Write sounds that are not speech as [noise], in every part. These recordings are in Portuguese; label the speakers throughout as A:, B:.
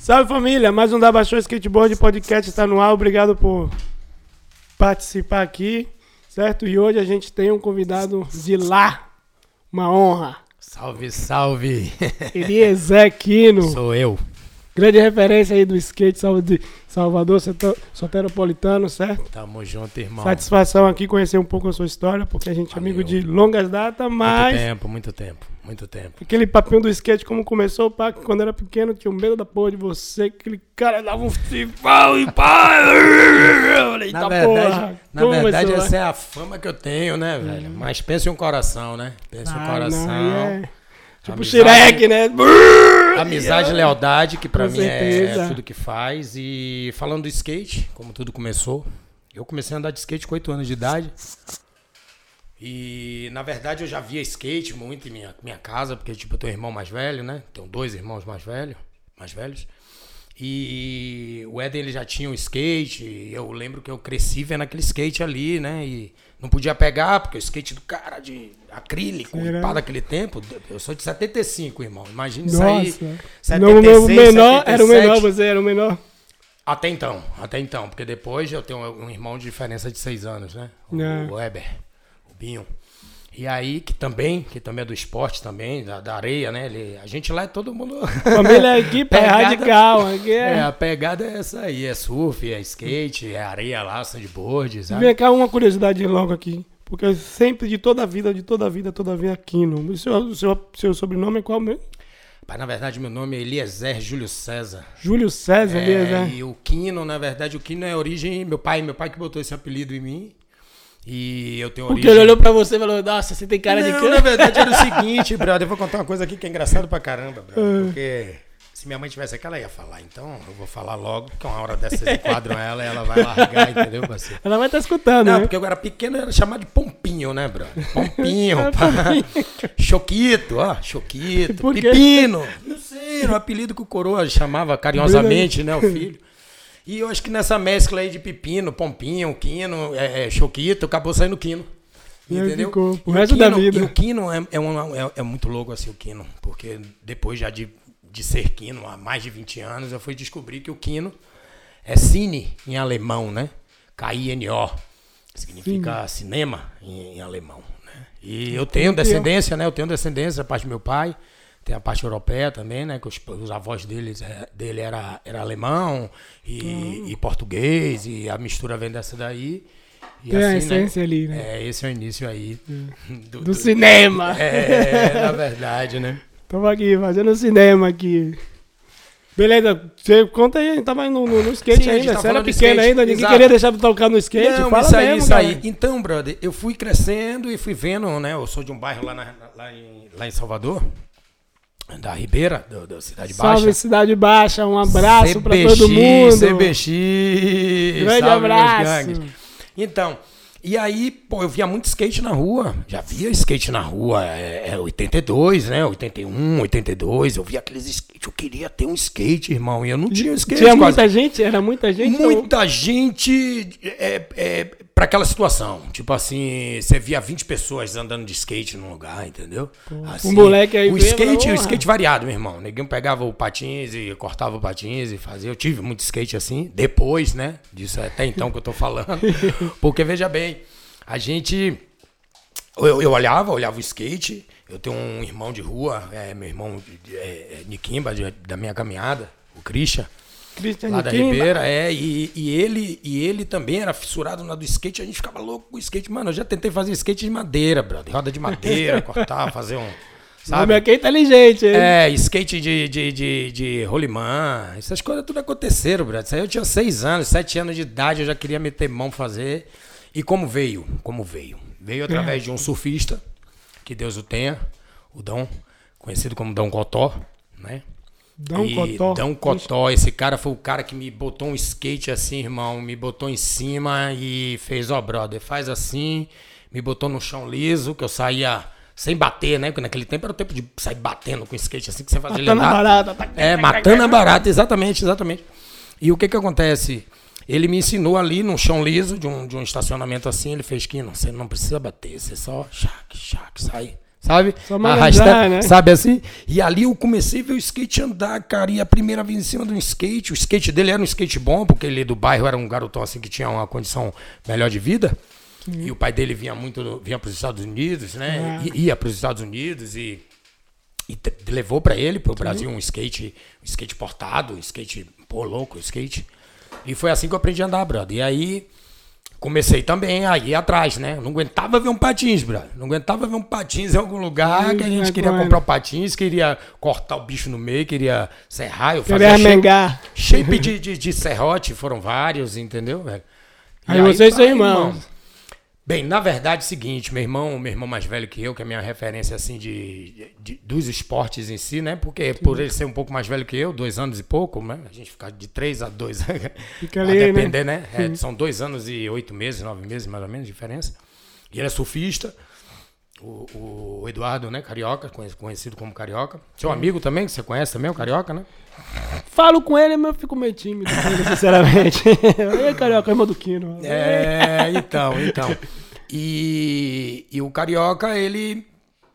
A: Salve família, mais um da Baixou Skateboard Podcast está no ar. Obrigado por participar aqui, certo? E hoje a gente tem um convidado de lá, uma honra.
B: Salve, salve! [laughs]
A: Eliezer Quino,
B: Sou eu.
A: grande referência aí do skate de Salvador, Soteropolitano, certo?
B: Tamo junto, irmão.
A: Satisfação aqui conhecer um pouco a sua história, porque a gente é amigo de longas datas,
B: Muito
A: mas
B: tempo, muito tempo, muito tempo.
A: aquele papinho do skate, como começou, pá, que quando era pequeno, tinha um medo da porra de você, aquele cara dava um cifrão e pá. Falei,
B: Na
A: "Eita
B: verdade,
A: porra,
B: na verdade
A: começou,
B: essa é a fama que eu tenho, né, velho? Mas pensa em um coração, né? Pensa em um
A: Ah,
B: coração.
A: não, é. Tipo Shrek, né?
B: Amizade e lealdade, que pra
A: Com
B: mim é,
A: certeza.
B: é tudo que faz. E falando do skate, como tudo começou, eu comecei a andar de skate com 8 anos de idade. E na verdade eu já via skate muito em minha, minha casa, porque tipo, eu tenho um irmão mais velho, né? Tenho dois irmãos mais velhos, mais velhos. E o Éden ele já tinha um skate, e eu lembro que eu cresci vendo aquele skate ali, né? E não podia pegar, porque o skate do cara de acrílico, pá, daquele tempo, eu sou de 75, irmão. Imagina isso aí.
A: Não, o
B: 76,
A: menor era o
B: 77.
A: menor, você era o menor.
B: Até então, até então, porque depois eu tenho um irmão de diferença de seis anos, né? O,
A: É.
B: o Weber, o Binho. E aí, que também, que também é do esporte também, da, da areia, né? Ele, a gente lá é todo mundo.
A: Família é [laughs]
B: Pegada-
A: radical. Aqui
B: É,
A: é.
B: a pegada é essa aí, é surf, é skate, é areia lá, sandboard, sabe?
A: Vem cá uma curiosidade logo aqui. Porque sempre, de toda a vida, de toda a vida, toda a vida, Aquino. O seu, seu, seu sobrenome é qual mesmo?
B: Mas, na verdade, meu nome é Eliezer Júlio César.
A: Júlio César,
B: É,
A: Eliezer.
B: e o Quino, na verdade, o Quino é origem. Meu pai, meu pai que botou esse apelido em mim. E eu tenho
A: Porque
B: origem.
A: ele olhou pra você e falou, nossa, você tem cara de
B: Não,
A: quê?
B: na verdade era o [laughs] seguinte, brother. Eu vou contar uma coisa aqui que é engraçado pra caramba,
A: Ah.
B: brother. Porque se minha mãe tivesse aqui, ela ia falar. Então eu vou falar logo, porque uma hora dessas enquadram ela e ela vai largar, entendeu, parceiro?
A: Ela vai estar escutando,
B: Não,
A: né?
B: porque eu era pequeno, era chamado de Pompinho, né, brother? Pompinho, [laughs] pá. Choquito, ó, Choquito. Pepino. Não sei, era o apelido que o coroa chamava carinhosamente, né, o filho. E eu acho que nessa mescla aí de pepino, pompinho, quino, é, é, choquito, acabou saindo quino. Entendeu?
A: ficou pro resto da
B: quino-
A: vida.
B: E o quino é, é, uma- é- é muito louco assim, o quino. Porque depois já de, de ser quino há mais de 20 anos, eu fui descobrir que o quino é cine em alemão, né? K-I-N-O. Significa cinema em, em alemão. Né? E eu tenho descendência, né? Eu tenho descendência da parte do meu pai. Tem a parte europeia também, né? Que os, os avós deles, é, dele era, era alemão e,
A: Hum.
B: e português. E a mistura vem dessa daí. E
A: Tem a
B: né,
A: essência ali, né?
B: É, esse é o início aí. [laughs] Do,
A: Do cinema.
B: É, na verdade, né?
A: Tamo aqui, fazendo cinema aqui. Beleza, você conta aí, a gente tava no, no, no skate
B: Sim,
A: ainda.
B: tá
A: Você era pequeno ainda, ninguém
B: exato.
A: queria deixar de tocar no skate.
B: Não,
A: Fala
B: isso aí,
A: mesmo,
B: isso aí. Então, brother, eu fui crescendo e fui vendo, né? Eu sou de um bairro lá, na- lá, em, lá em Salvador, da Ribeira, do- da Cidade
A: Salve
B: Baixa.
A: Cidade Baixa, um abraço pra todo mundo.
B: CBX,
A: Grande
B: salve,
A: abraço.
B: Então, e aí, pô, eu via muito skate na rua. Já via skate na rua, é, é 82, né? 81, 82. Eu via aqueles skate. Eu queria ter um skate, irmão. E eu não tinha um skate.
A: Tinha
B: quase.
A: muita gente? Era muita gente?
B: Muita gente é, é, para aquela situação. Tipo assim, você via 20 pessoas andando de skate num lugar, entendeu? Assim,
A: um moleque aí
B: O skate, o skate variado, meu irmão. Ninguém pegava o patins e cortava o patins e fazia. Eu tive muito skate assim, depois, né? Disso até então que eu tô falando. [laughs] Porque veja bem, a gente. Eu, eu olhava, olhava o skate. Eu tenho um irmão de rua, é, meu irmão é, é, Nikimba, de- da minha caminhada, o Christian.
A: Christian
B: Lá da. Ribeira, é, e, e ele, e ele também era fissurado na do skate, a gente ficava louco com o skate. Mano, eu já tentei fazer skate de madeira, brother. Roda de madeira, [laughs] cortar, fazer um.
A: O
B: Sabe?
A: homem aqui é inteligente, hein?
B: É, skate de, de, de, de rolimã, essas coisas tudo aconteceram, brother. Isso aí eu tinha seis anos, sete anos de idade, eu já queria meter mão fazer. E como veio? Como veio? Veio através de um surfista, que Deus o tenha, o Dom, conhecido como Dom Cotó, né?
A: Dão
B: E
A: Cotó.
B: Dão Cotó, esse cara foi o cara que me botou um skate assim, irmão, me botou em cima e fez, ó, brother, faz assim, me botou no chão liso, que eu saía sem bater, né? Porque naquele tempo era o tempo de sair batendo com skate assim, que você fazia ele
A: Matando a barata. tá-
B: É, matando a barata, exatamente, exatamente. E o que que acontece? Ele me ensinou ali num chão liso de um, de um estacionamento assim, ele fez que não, você não precisa bater, você só chac, chac, sai Sabe?
A: Só malandrar, né?
B: Sabe assim? E ali eu comecei a ver o skate andar, cara. E a primeira vez em cima de um skate. O skate dele era um skate bom, porque ele do bairro era um garotão assim que tinha uma condição melhor de vida. E o pai dele vinha muito, vinha para os Estados Unidos, né?
A: Ah.
B: Ia para os Estados Unidos e, e levou para ele, para o Brasil, um skate, um skate portado, um skate, pô, louco, um skate. E foi assim que eu aprendi a andar, brother. E aí comecei também a ir atrás, né? Não aguentava ver um patins, brother. Não aguentava ver um patins em algum lugar que a gente queria comprar um patins, queria cortar o bicho no meio, queria serrar. Eu
A: Querer
B: fazia shape, shape de, de, de serrote, foram vários, entendeu, velho? E
A: Aí vocês são irmãos.
B: Bem, na verdade é o seguinte, meu irmão, meu irmão mais velho que eu, que é minha referência assim de, de- dos esportes em si, né? Porque por ele ser um pouco mais velho que eu, dois anos e pouco, né? A gente fica de três a dois. [laughs]
A: Fica ali, né?
B: depender, né? É, são dois anos e oito meses, nove meses mais ou menos, de diferença. E ele é surfista. O, o Eduardo, né? Carioca, conhe- conhecido como Carioca. Seu amigo também, que você conhece também, o Carioca, né?
A: Falo com ele, mas eu fico meio tímido, [laughs] sinceramente. [laughs] Ei, carioca, irmão do Quino.
B: É, então, então. E, e o Carioca, ele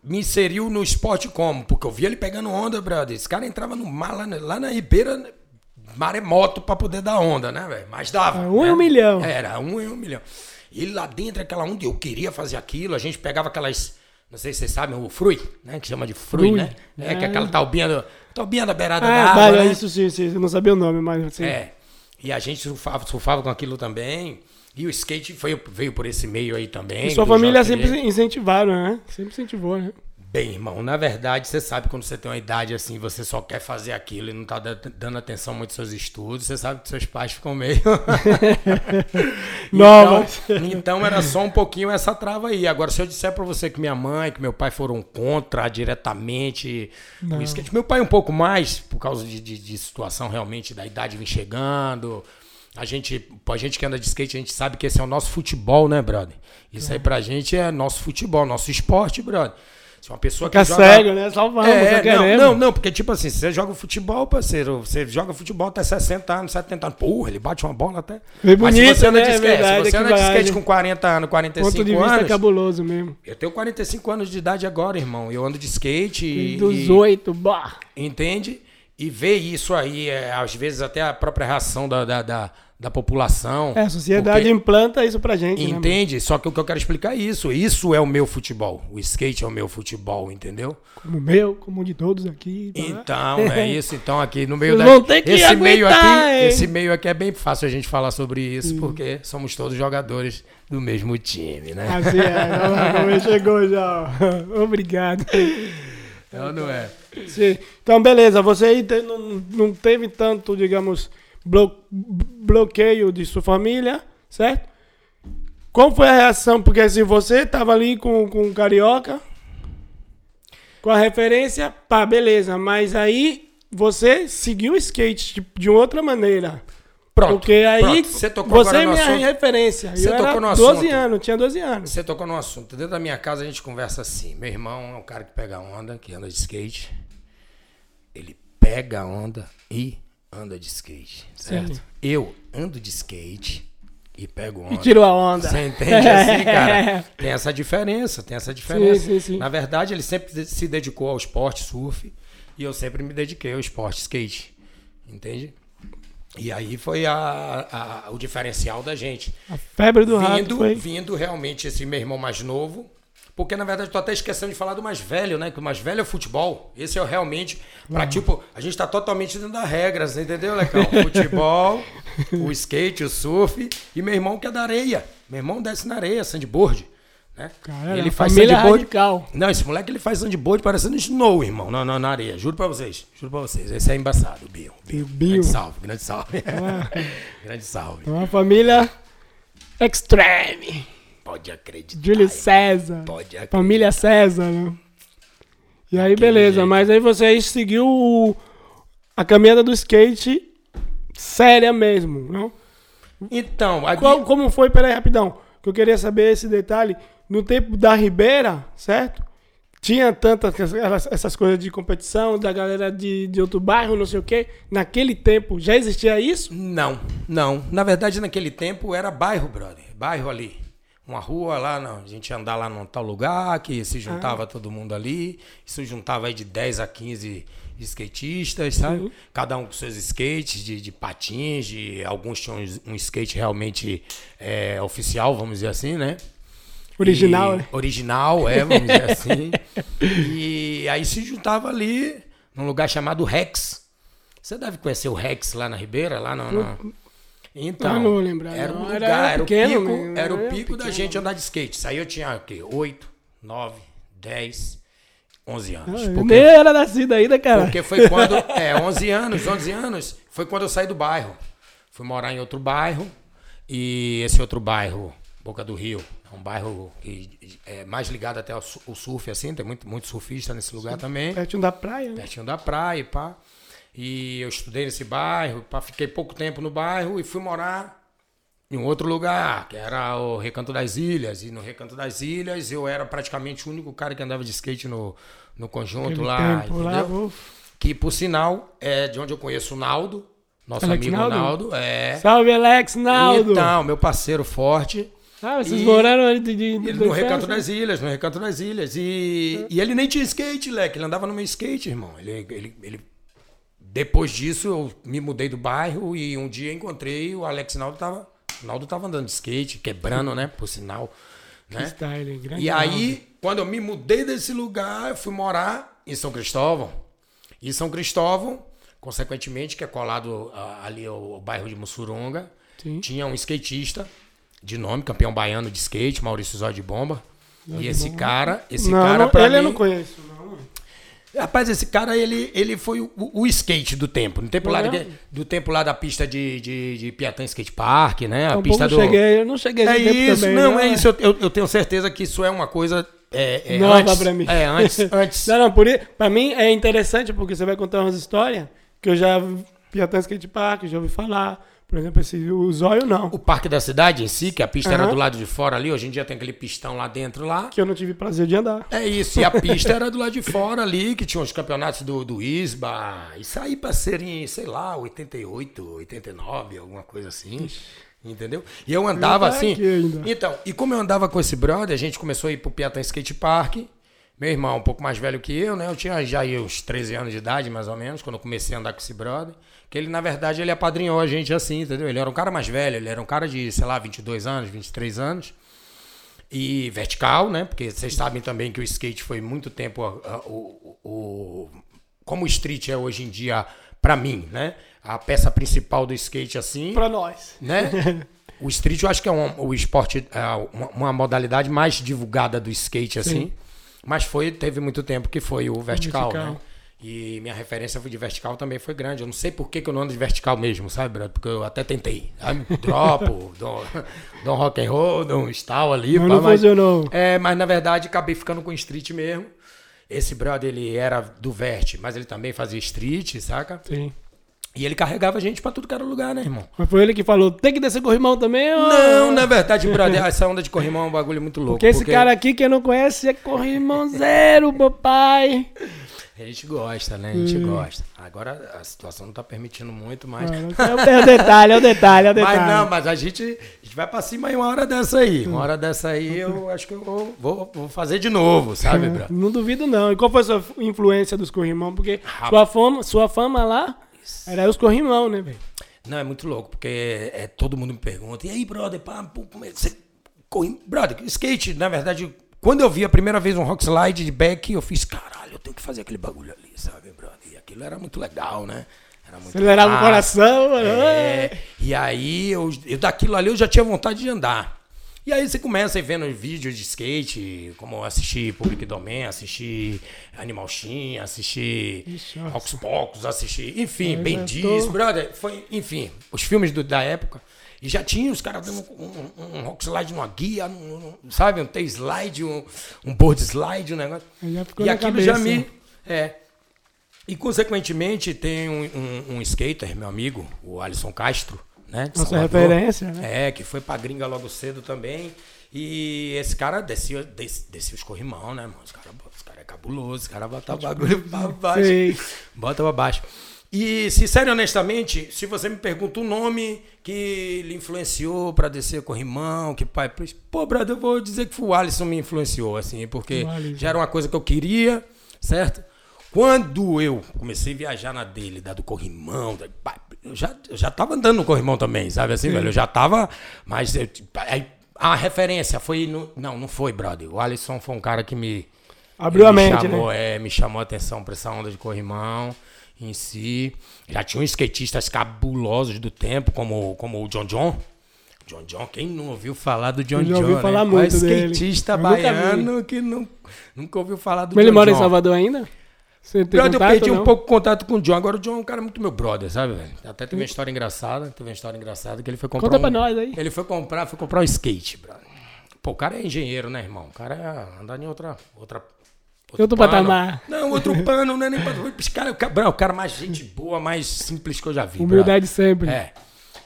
B: me inseriu no esporte como? Porque eu vi ele pegando onda, brother. Esse cara entrava no mar lá, na- lá na Ribeira, maremoto pra poder dar onda, né, velho? Mas dava.
A: É, um
B: né?
A: em um milhão.
B: Era, um em um milhão. E ele lá dentro, aquela onda, eu queria fazer aquilo. A gente pegava aquelas. Não sei se vocês sabem, o frui, né? Que chama de frui,
A: Frui.
B: né? É, que é
A: É.
B: aquela talbinha, do, talbinha da beirada da
A: Ah,
B: água,
A: vale,
B: né?
A: isso sim, sim. Eu não sabia o nome, mas assim.
B: É. E a gente surfava, surfava com aquilo também. E o skate foi, veio por esse meio aí também.
A: E sua família sempre incentivaram, né? Sempre incentivou, né?
B: Bem, irmão, na verdade, você sabe quando você tem uma idade assim, você só quer fazer aquilo e não tá da- dando atenção muito aos seus estudos, você sabe que seus pais ficam meio. [laughs]
A: Novas.
B: Então, [laughs] então era só um pouquinho essa trava aí. Agora, se eu disser pra você que minha mãe, que meu pai foram contra diretamente o skate, meu pai um pouco mais, por causa de, de- de situação realmente da idade vir chegando. A gente, a gente que anda de skate, a gente sabe que esse é o nosso futebol, né, brother? Isso aí pra gente é nosso futebol, nosso esporte, brother. Se uma pessoa que
A: Fica
B: joga...
A: cego, né? Só vamos,
B: É, não, não, não, porque tipo assim, você joga futebol, parceiro, você joga futebol até 60 anos, 70 anos, porra, ele bate uma bola até.
A: Bem
B: Mas se
A: bonito,
B: você anda
A: né?
B: de
A: É
B: skate,
A: verdade,
B: se você anda de skate com 40 anos,
A: Ponto
B: 45
A: de vista
B: anos,
A: cabuloso mesmo.
B: eu tenho 45 anos de idade agora, irmão, eu ando de skate e...
A: Dos
B: e-
A: oito, bah.
B: Entende? E ver isso aí, é, às vezes até a própria reação da, da, da, da população.
A: É, a sociedade
B: porque-
A: implanta isso pra gente, né?
B: Entende? Só que o que eu quero explicar é isso. Isso é o meu futebol. O skate é o meu futebol, entendeu?
A: Como o meu, como o de todos aqui. tá?
B: Então, é [laughs] isso. Então, aqui no meio da.
A: vão ter que
B: esse meio
A: aguentar,
B: aqui,
A: hein?
B: esse meio aqui é bem fácil a gente falar sobre isso, porque somos todos jogadores do mesmo time, né?
A: Assim é, [laughs] chegou já. [laughs] Obrigado.
B: Não, não é?
A: Sim. Então, beleza. Você aí não, não teve tanto, digamos, blo- bloqueio de sua família, certo? Qual foi a reação? Porque assim, você tava ali com, com Carioca, com a referência, pá, beleza. Mas aí você seguiu o skate tipo, de outra maneira.
B: Pronto.
A: Porque aí
B: pronto. Você tocou
A: você é
B: no
A: minha
B: assunto.
A: referência.
B: Você
A: eu
B: tocou no
A: 12
B: assunto.
A: anos, tinha 12 anos.
B: Você tocou no assunto. Dentro da minha casa a gente conversa assim. Meu irmão é um cara que pega onda, que anda de skate. Ele pega a onda e anda de skate, certo?
A: Sim.
B: Eu ando de skate e pego onda.
A: E tirou a onda.
B: Você entende assim, cara? [laughs] Tem essa diferença, tem essa diferença.
A: Sim, sim.
B: Na verdade, ele sempre se dedicou ao esporte surf e eu sempre me dediquei ao esporte skate. Entende? E aí foi a, a- o diferencial da gente.
A: A febre do rato
B: Vindo,
A: foi...
B: vindo realmente esse meu irmão mais novo. Porque, na verdade, eu tô até esquecendo de falar do mais velho, né? Que o mais velho é o futebol. Esse é o realmente. Pra, tipo, a gente tá totalmente dentro das regras, entendeu, Lecão? [laughs] Futebol, o skate, o surf. E meu irmão que é da areia. Meu irmão desce na areia, sandboard. Né?
A: Cara,
B: ele faz sandboard.
A: radical.
B: Não, esse moleque ele faz sandboard parecendo snow, irmão, na, na, na areia. Juro pra vocês. Juro pra vocês. Esse é embaçado, o Bill.
A: Bill.
B: Grande salve, grande salve.
A: Ah. [laughs]
B: grande salve.
A: Uma família extreme.
B: Pode acreditar.
A: Júlio. César.
B: Pode acreditar.
A: Família César, né? E aí, beleza.
B: jeito.
A: Mas aí você aí seguiu o- a caminhada do skate séria mesmo, não?
B: Então,
A: Qual, como foi, peraí, rapidão, que eu queria saber esse detalhe. No tempo da Ribeira, certo? Tinha tantas essas- coisas de competição, da galera de, de outro bairro, não sei o quê. Naquele tempo, já existia isso?
B: Não, não. Na verdade, naquele tempo era bairro, brother. Bairro ali. uma rua lá, não, a gente ia andar lá num tal lugar, que se juntava
A: Ah.
B: todo mundo ali, se juntava aí de 10 a 15 skatistas, sabe?
A: Sim.
B: Cada um com seus skates, de, de patins, de, alguns tinham um skate realmente é, oficial, vamos dizer assim, né?
A: Original,
B: E-
A: né?
B: Original, é, vamos dizer assim. E aí se juntava ali num lugar chamado Rex. Você deve conhecer o Rex lá na Ribeira, lá no. no- Então,
A: não lembrar,
B: era um
A: não.
B: lugar,
A: Era
B: era,
A: pequeno,
B: o pico,
A: né?
B: era o
A: Era
B: pico da
A: pequeno.
B: gente andar de skate. Isso aí eu tinha o quê? 8, 9, 10, 11 anos.
A: Ah,
B: Porque-
A: nem era nascido ainda, cara.
B: porque foi quando. É, 11 anos, 11 anos. Foi quando eu saí do bairro. Fui morar em outro bairro. E esse outro bairro, Boca do Rio, é um bairro que é mais ligado até ao surf, assim. Tem muito, muito surfista nesse lugar também.
A: Pertinho da praia, né?
B: Pertinho da praia, pá. E eu estudei nesse bairro, pá, fiquei pouco tempo no bairro e fui morar em um outro lugar, que era o Recanto das Ilhas. E no Recanto das Ilhas eu era praticamente o único cara que andava de skate no, no conjunto lá.
A: tempo lá.
B: Que por sinal é de onde eu conheço o Naldo, nosso
A: Alex
B: amigo
A: Naldo?
B: Naldo. É.
A: Salve, Alex Naldo.
B: Então, meu parceiro forte.
A: Ah, vocês
B: e-
A: moraram ali de, de,
B: no Recanto
A: festa?
B: das Ilhas, no Recanto das Ilhas. E, e ele nem tinha skate, leque. Ele andava no meu skate, irmão. Ele, ele, ele... Depois disso, eu me mudei do bairro e um dia encontrei o Alex Naldo tava. O Naldo tava andando de skate, quebrando, né? Por sinal. Né?
A: style, grande
B: E
A: Naldo.
B: aí, quando eu me mudei desse lugar, eu fui morar em São Cristóvão. E São Cristóvão, consequentemente, que é colado ah, ali ao bairro de Mussurunga,
A: Sim.
B: tinha um skatista de nome, campeão baiano de skate, Maurício Zóio de Bomba.
A: Zóio
B: e esse cara, esse
A: não,
B: cara
A: não,
B: pra
A: ele
B: mim,
A: eu não conheço, não.
B: Rapaz, esse cara, ele, ele foi o, o skate do tempo. No tempo lá,
A: mesmo?
B: do tempo lá da pista de, de, de Piatã Skate Park, né? A
A: Um
B: pista do.
A: cheguei, eu não cheguei
B: É isso,
A: também,
B: não, é isso. Eu, eu- tenho certeza que isso é uma coisa. É, é
A: Nova
B: antes,
A: pra mim.
B: É, antes. [laughs] antes.
A: Não, não, por isso, pra mim é interessante porque você vai contar umas histórias que eu já vi até skate park, já ouvi falar. Por exemplo, esse, o zóio não.
B: O parque da cidade em si, que a pista era
A: Aham.
B: do lado de fora ali, hoje em dia tem aquele pistão lá dentro lá.
A: Que eu não tive prazer de andar.
B: É isso, e a [laughs] pista era do lado de fora ali, que tinha os campeonatos do, do ISBA. Isso aí pra ser em, sei lá, 88, 89, alguma coisa assim. Entendeu? E eu andava
A: Eu tava
B: assim. Então, e como eu andava com esse brother, a gente começou a ir pro Piatã Skate Park. Meu irmão, um pouco mais velho que eu, né? Eu tinha já aí uns 13 anos de idade, mais ou menos, quando eu comecei a andar com esse brother. Que ele, na verdade, ele apadrinhou a gente assim, entendeu? Ele era um cara mais velho, ele era um cara de, sei lá, 22 anos, 23 anos. E vertical, né? Porque vocês sabem também que o skate foi muito tempo a- a- o, o- como o street é hoje em dia pra mim, né? A peça principal do skate assim,
A: Pra nós.
B: né? O street eu acho que é um, o esporte é uma, uma modalidade mais divulgada do skate assim, mas foi teve muito tempo que foi o vertical,
A: vertical.
B: né? E minha referência de vertical também foi grande. Eu não sei por que, que eu não ando de vertical mesmo, sabe, brother? Porque eu até tentei. Sabe? [laughs] Dropo, dou, dou um rock and roll, dou um stall ali.
A: Mas
B: pá,
A: não funcionou.
B: é, mas na verdade acabei ficando com street mesmo. Esse brother, ele era do vert, mas ele também fazia street, saca?
A: Sim.
B: E ele carregava a gente pra tudo que era lugar, né, irmão?
A: Mas foi ele que falou, tem que descer corrimão também? ou-
B: Não, na verdade, brother, essa onda de corrimão é um bagulho muito louco.
A: Porque esse cara aqui, quem não conhece, é corrimão [laughs] zero, papai.
B: A gente gosta, né? A gente gosta. Agora a situação não tá permitindo muito, mas.
A: Mano, É o, é detalhe, é o detalhe, é o detalhe. [laughs]
B: Mas não, mas a gente, a gente vai pra cima aí uma hora dessa aí. Uma hora dessa aí eu acho que eu vou, vou, vou fazer de novo, sabe,
A: É? Não duvido, não. E qual foi a sua influência dos corrimão? Porque
B: Rapaz.
A: sua fama, sua fama lá era os corrimão, né, velho?
B: Não, é muito louco, porque é, todo mundo me pergunta, e aí, brother, pá, pô, é você corre? Brother, skate, na verdade, quando eu vi a primeira vez um rock slide de back, eu fiz, caralho, eu tenho que fazer aquele bagulho ali, sabe, brother? E aquilo era muito legal, né? Era muito
A: Acelerava o coração, mano.
B: É, e aí, eu, eu daquilo ali eu já tinha vontade de andar. E aí você começa aí vendo vídeos de skate, como assistir Public Domain, assistir Animal Shin, assistir Rox Pocos, assistir, enfim, Ben
A: já
B: 10,
A: tô-
B: brother, foi, enfim, os filmes do- da época. E já tinha os caras dando um, um, um rock slide numa guia, um- um- sabe, um T-slide, um, um board slide, um negócio.
A: Já ficou
B: E aquilo já
A: cabeça.
B: me. É. E consequentemente tem um, um, um skater, meu amigo, o Alisson Castro, né?
A: Nossa
B: Salvador.
A: referência, né?
B: É, que foi pra gringa logo cedo também. E esse cara descia, des- descia os corrimão, né, mano? Os caras cara é cabuloso, os caras botam o bagulho pra baixo.
A: Sei.
B: Bota pra baixo. E, sincero e honestamente, se você me pergunta o nome que lhe influenciou para descer corrimão, que pai. Pô, brother, eu vou dizer que foi o Alisson me influenciou, assim, porque já era uma coisa que eu queria, certo? Quando eu comecei a viajar na dele, da do corrimão, eu já, eu já tava andando no corrimão também, sabe assim, Sim. velho? Eu já tava. Mas eu, aí, a referência foi. No, não, não foi, brother. O Alisson foi um cara que me.
A: Abriu a mente,
B: chamou,
A: né?
B: É, me chamou a atenção pra essa onda de corrimão em si. Já tinham skatistas cabulosos do tempo, como, como o John John. John John, quem não ouviu falar do John John? ouviu
A: né? falar muito Mas
B: skatista baiano que não, nunca ouviu falar do
A: Mas
B: John
A: ele mora
B: John.
A: em Salvador ainda?
B: Você tem brother, contato, eu perdi não? um pouco o contato com o John. Agora o John é um cara muito meu brother, sabe, velho? Até teve uma história engraçada. Teve uma história engrasada que ele foi comprar.
A: Conta
B: um,
A: pra nós aí.
B: Ele foi comprar, foi comprar um skate, brother. Pô, o cara é engenheiro, né, irmão? O cara é andar em outra, outra
A: Outro, outro patamar.
B: Não, outro [laughs] pano, não é nem. Esse cara, o cara mais gente boa, mais simples que eu já vi.
A: Humildade sempre.
B: É.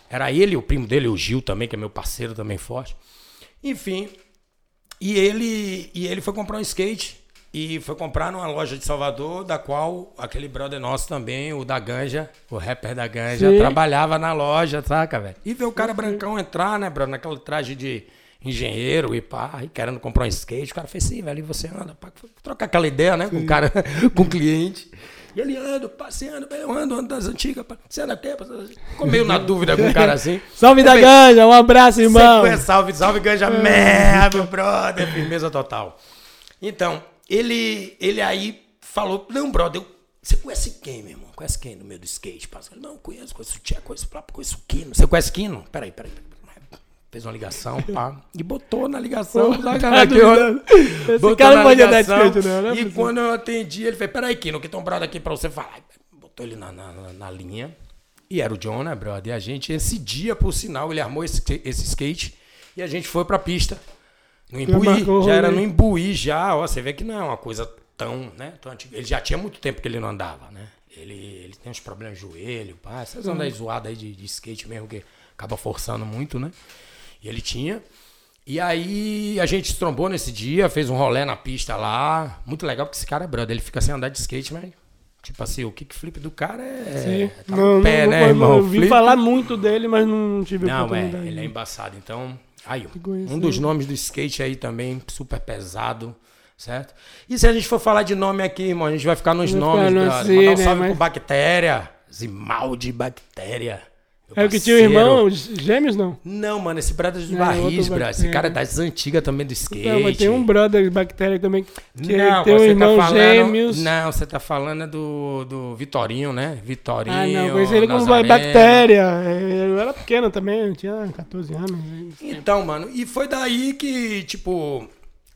B: Era ele, o primo dele, o Gil também, que é meu parceiro também forte. Enfim. E ele, e ele foi comprar um skate. E foi comprar numa loja de Salvador, da qual aquele brother nosso também, o da Ganja, o rapper da Ganja, Sim. trabalhava na loja, saca, velho? E ver o cara brancão entrar, né, bro, naquele traje de engenheiro e pá, e querendo comprar um skate. O cara fez assim, velho, e você anda, pá, trocar aquela ideia, né, com o cara, [laughs] com o cliente. E ele anda, passeando, eu ando, ando das antigas, pá, você anda aqui, ficou meio na dúvida com o cara assim.
A: salve da Ganja, um abraço, irmão.
B: Sequência, salve, salve Ganja, é. merda, brother, firmeza total. Então, ele, ele aí falou, não, brother, eu, você conhece quem, meu irmão? Conhece quem no meio do skate? Passa, não, conheço, conheço o Tia, conheço o conheço o Kino. Você conhece Kino? Peraí, peraí, peraí fez uma ligação, pá, e botou na ligação. Pô,
A: tá aqui, [laughs] Esse cara não pode andar de skate, não,
B: né? E quando eu atendi, ele fez, peraí, Kino, que tem um brother aqui pra você falar. Botou ele na, na, na, linha. E era o John, né, brother? E a gente, esse dia, por sinal, ele armou esse, esse skate e a gente foi pra pista. No Imbuí, já era no Imbuí, já. Ó, você vê que não é uma coisa tão, né, tão antiga. Ele já tinha muito tempo que ele não andava, né? Ele, ele tem uns problemas de joelho, pá. Essas uhum. andas zoadas aí de, de skate mesmo, que acaba forçando muito, né? E ele tinha. E aí a gente trombou nesse dia, fez um rolê na pista lá. Muito legal, porque esse cara é brother. Ele fica sem andar de skate, mas. Tipo assim, o kickflip do cara é.
A: Sim. Tá não, pé, não, né, não, irmão? Eu vi falar muito dele, mas não tive
B: não, oportunidade. Não, é, ele é embaçado. Então, aí, um dos nomes do skate aí também, super pesado, certo? E se a gente for falar de nome aqui, irmão, a gente vai ficar nos nomes. Assim, Mandar um né, salve mas... pro Bactéria, Zimaldi Bactéria.
A: É o que tinha o irmão, gêmeos não?
B: Não, mano, esse brother dos é, barris, bro. Esse cara é das antigas também do skate. Não, mas
A: tem um brother de bactéria também que não, tem um tá irmão tá falando, gêmeos.
B: Não, você tá falando do, do Vitorinho, né? Vitorinho. Ah,
A: não, conheci ele como bactéria. Eu era pequeno também, eu tinha 14 anos.
B: Então, mano, e foi daí que, tipo,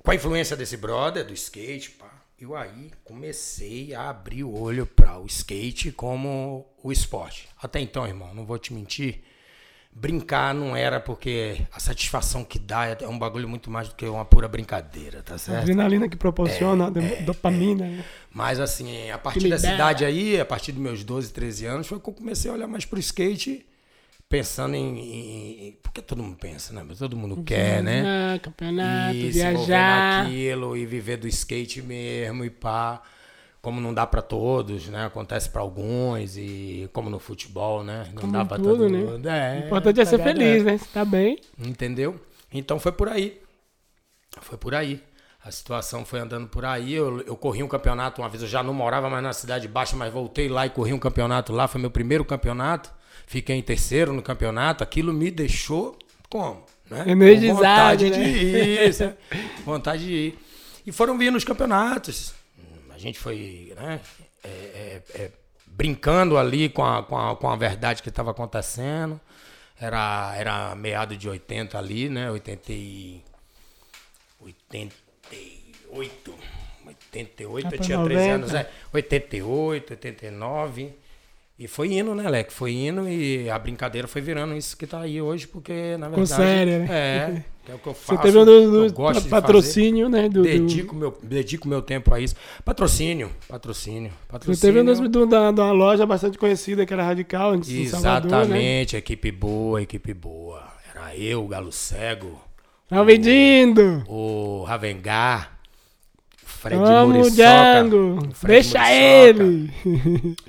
B: com a influência desse brother do skate, eu aí comecei a abrir o olho para o skate como o esporte. Até então, irmão, não vou te mentir, brincar não era porque a satisfação que dá é um bagulho muito mais do que uma pura brincadeira, tá certo? A
A: adrenalina que proporciona, é, é, dopamina. É.
B: Mas assim, a partir dessa idade aí, a partir dos meus 12, 13 anos, foi que eu comecei a olhar mais pro skate pensando em, em, Porque todo mundo pensa, né? Mas todo mundo quer, né?
A: Campeonato, e viajar.
B: aquilo e viver do skate mesmo e pá. Como não dá para todos, né? Acontece para alguns e como no futebol, né? Não como dá para todo né? mundo.
A: É, o importante é ser tá feliz, né? Você tá bem.
B: Entendeu? Então foi por aí. Foi por aí. A situação foi andando por aí. Eu, eu corri um campeonato uma vez. Eu já não morava mais na Cidade Baixa, mas voltei lá e corri um campeonato lá. Foi meu primeiro campeonato fiquei em terceiro no campeonato, aquilo me deixou como? Né?
A: Energizado,
B: vontade
A: né?
B: de ir, [laughs] vontade de ir. E foram vindo os campeonatos. A gente foi né, é, é, é, brincando ali com a, com a, com a verdade que estava acontecendo. Era, era meado de 80 ali, né? 80 e... 88. 88, eu tinha 13 anos, é. 88, 89. E foi indo, né, Leque? Foi indo e a brincadeira foi virando isso que tá aí hoje, porque, na verdade.
A: sério, né?
B: É. é o que eu faço.
A: Você teve um do, do patrocínio, né? Do,
B: dedico, Meu, dedico meu tempo a isso. Patrocínio, patrocínio. patrocínio.
A: Você teve um do, da, da loja bastante conhecida, que era Radical, antes
B: Exatamente,
A: Salvador, né?
B: equipe boa, equipe boa. Era eu, o Galo Cego.
A: Alvedindo!
B: O, o Ravengar Fred
A: Vamos,
B: Muriçoca.
A: Django. Deixa
B: Muriçoca,
A: ele.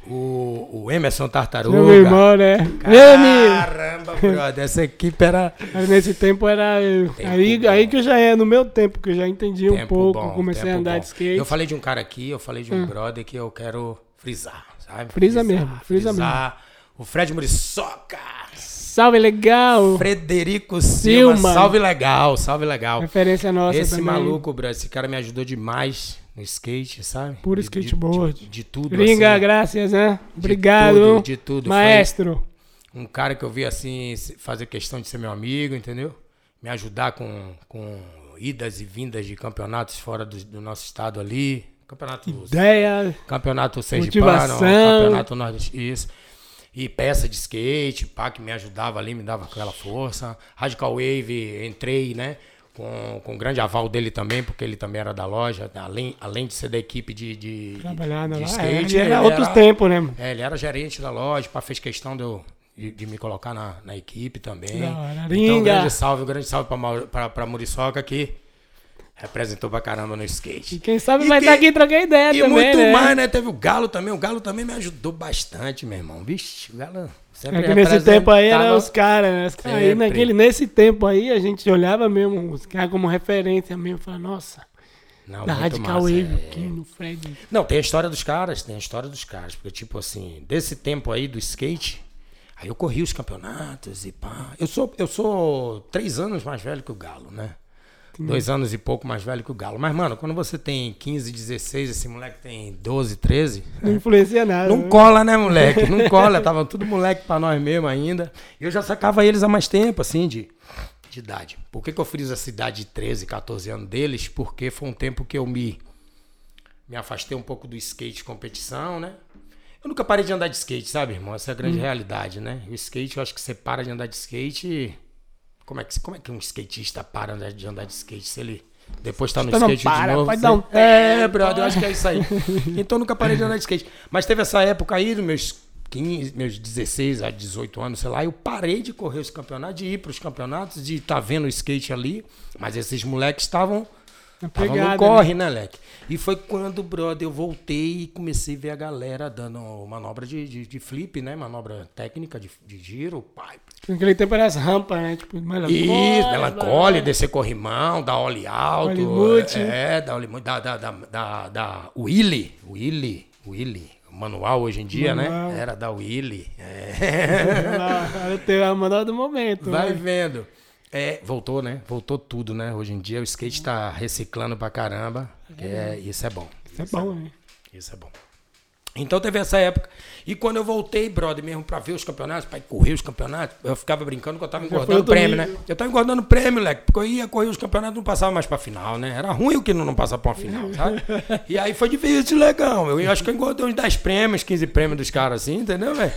B: O, o Emerson Tartaruga.
A: Meu irmão, né?
B: Caramba, brother, essa equipe era
A: Mas nesse tempo era.
B: Tempo
A: aí,
B: bom.
A: aí que eu já é no meu tempo, que eu já entendi um
B: tempo
A: pouco.
B: bom,
A: comecei a andar
B: bom.
A: de skate.
B: Eu falei de um cara aqui, eu falei de um
A: Hum.
B: brother que eu quero frisar, sabe?
A: Frisa mesmo, frisa
B: frisar. O Fred Muriçoca.
A: Salve, legal.
B: Frederico Silva,
A: Silva.
B: salve legal, salve legal.
A: Referência nossa
B: Esse
A: também.
B: maluco, bro, esse cara me ajudou demais no skate, sabe?
A: Puro
B: De- de-
A: skateboard.
B: De, de tudo,
A: Gringa,
B: assim.
A: graças, né?
B: De
A: Obrigado.
B: tudo, de tudo.
A: Maestro.
B: Foi um cara que eu vi, assim, fazer questão de ser meu amigo, entendeu? Me ajudar com, com idas e vindas de campeonatos fora do, do nosso estado ali. Campeonato,
A: Ideia.
B: campeonato sergipano, campeonato nordestino. Isso. E peça de skate, pá, que me ajudava ali, me dava aquela força. Radical Wave, entrei, né? Com, com grande aval dele também, porque ele também era da loja, além, além de ser da equipe de, de,
A: Trabalhando
B: de
A: lá.
B: skate.
A: é, era
B: ele
A: outros tempos, né?
B: é, ele era gerente da loja, pá, fez questão de, eu- de, de me colocar na, na equipe também.
A: Hora.
B: Então, um grande salve, um grande salve pra Muriçoca que representou pra caramba no skate.
A: E quem sabe
B: E
A: vai estar aqui trocar ideia
B: E
A: também,
B: muito
A: né?
B: mais, né? Teve o Galo também. O Galo também me ajudou bastante, meu irmão. Vixe, o Galo sempre
A: É que nesse tempo aí eram os caras, né? Os aí, naquele, nesse tempo aí, a gente olhava mesmo os caras como referência mesmo. Falava, nossa,
B: Não,
A: da
B: muito
A: Radical
B: massa,
A: Wave,
B: é.
A: King, no Fred.
B: Não, tem a história dos caras, tem a história dos caras. Porque, tipo assim, desse tempo aí do skate, aí eu corri os campeonatos e pá. Eu sou, eu sou três anos mais velho que o Galo, né? Dois anos e pouco mais velho que o Galo. Mas, mano, quando você tem 15, 16, esse moleque tem 12, 13.
A: Não influencia nada.
B: Não
A: né?
B: cola, né, moleque? Não [laughs] cola. Tava tudo moleque pra nós mesmo ainda. Eu já sacava eles há mais tempo, assim, de, de idade. Por que, que eu friso essa idade de 13, 14 anos deles? Porque foi um tempo que eu me, me afastei um pouco do skate de competição, né? Eu nunca parei de andar de skate, sabe, irmão? Essa é a grande realidade, né? O skate, eu acho que você para de andar de skate. e- Como é que, como é que um skatista para de andar de skate se ele depois tá no
A: não
B: skate
A: para,
B: de novo?
A: pode
B: você-
A: dar um
B: É, brother, eu acho que é isso aí. Então eu nunca parei de andar de skate. Mas teve essa época aí, dos meus 15, meus 16 a 18 anos, sei lá, eu parei de correr os campeonatos, de ir para os campeonatos, de estar vendo o skate ali. Mas esses moleques estavam
A: pegada,
B: no corre, né, Leque? E foi quando, brother, eu voltei e comecei a ver a galera dando manobra de, de, de flip, né? Manobra técnica de, de giro, pai.
A: Naquele tempo era as rampas, né? Tipo, melancólia.
B: Isso, melancólia, descer corrimão, dar ollie alto.
A: Ollie-mute.
B: É, dar ollie da, da, da, da, da Willy, Willy, Willy. Manual hoje em dia,
A: Manual.
B: né? Era da Willy. É.
A: Era a mandada do momento.
B: Vai
A: né?
B: vendo. É, voltou, né? Voltou tudo, né? Hoje em dia o skate tá reciclando pra caramba. que é, isso é bom.
A: Isso é bom, né?
B: Isso é bom. Então teve essa época. E quando eu voltei, brother, mesmo pra ver os campeonatos, ir correr os campeonatos, eu ficava brincando que eu tava engordando
A: outro
B: prêmio, né? Eu tava engordando prêmio, leque, porque eu ia correr os campeonatos não passava mais pra final, né? Era ruim o que não, não passava pra uma final, sabe? [laughs] E aí foi difícil, legal. Eu acho que eu engordei uns 10 prêmios, 15 prêmios dos caras assim, entendeu, velho?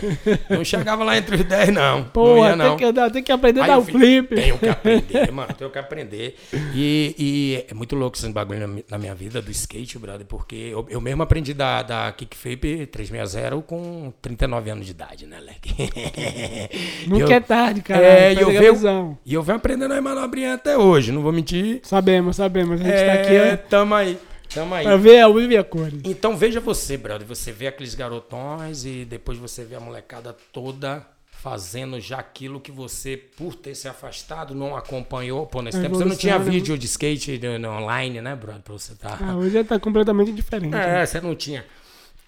B: Não chegava lá entre os 10, não.
A: Pô,
B: não ia,
A: tem,
B: não.
A: que, tem que aprender a dar
B: eu
A: o flip.
B: Tenho que aprender, [laughs] mano. Tenho que aprender. E, e é muito louco esse bagulho na, mi- na minha vida do skate, brother, porque eu, eu mesmo aprendi da, da Kickflip 360 com 39 anos de idade, né, Leque? [laughs]
A: Nunca
B: Eu-
A: é tarde, cara.
B: É, e eu,
A: a
B: venho, e eu venho aprendendo as manobrinhas até hoje, não vou mentir.
A: Sabemos, sabemos. A gente
B: é,
A: tá aqui ó,
B: tamo aí, tamo aí.
A: pra ver vivo e a cores.
B: Então veja você, brother. Você vê aqueles garotões e depois você vê a molecada toda fazendo já aquilo que você, por ter se afastado, não acompanhou. Pô, nesse
A: A
B: tempo você não tinha
A: né?
B: vídeo de skate no online, né, brother? Pra você tá.
A: Ah, hoje tá completamente diferente. né?
B: É, você não tinha.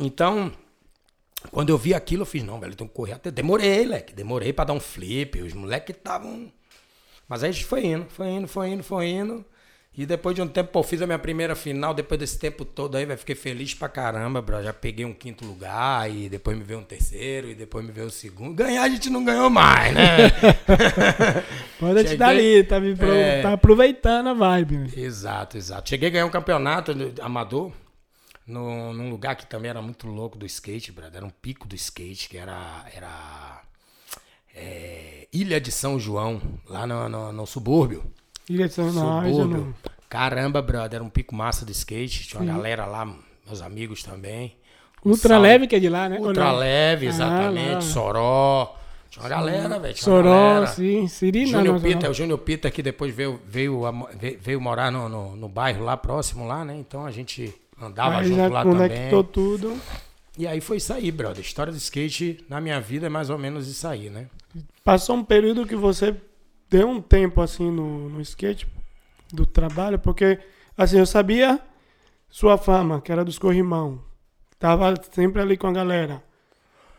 B: Então, quando eu vi aquilo, eu fiz, não, velho, eu tenho que correr até. Demorei, leque. Demorei pra dar um flip. Os moleques estavam. Mas aí a gente foi indo, foi indo, foi indo, foi indo. E depois de um tempo, pô, fiz a minha primeira final. Depois desse tempo todo aí, velho, fiquei feliz pra caramba, bro. Já peguei um quinto lugar e depois me veio um terceiro e depois me veio o segundo. Ganhar a gente não ganhou mais, né? [laughs]
A: Pode te dar ali, tá, me
B: É.
A: tá aproveitando a vibe. né?
B: Exato, exato. Cheguei a ganhar um campeonato amador no, num lugar que também era muito louco do skate, brother. Era um pico do skate, que era, era é, Ilha de São João, lá no, no, no subúrbio.
A: Ilha de São Não, eu
B: subúrbio.
A: não.
B: Caramba, brother, era um pico massa do skate. Tinha uma galera lá, meus amigos também.
A: Ultra
B: salve.
A: leve que é de lá, né?
B: Ultra leve,
A: Ah,
B: exatamente.
A: lá.
B: Soró. Tinha uma galera, velho.
A: Soró,
B: galera.
A: sim. Siri, não,
B: Júnior Peter,
A: não.
B: o Júnior Peter que depois veio, veio, veio, veio morar no, no, no bairro lá próximo lá, né? Então a gente andava
A: Aí
B: junto
A: já
B: lá
A: conectou
B: também.
A: tudo.
B: E aí foi isso aí, brother. História do skate na minha vida é mais ou menos isso aí, né?
A: Passou um período que você deu um tempo assim no, no skate do trabalho, porque assim, eu sabia sua fama, que era dos corrimão. Tava sempre ali com a galera.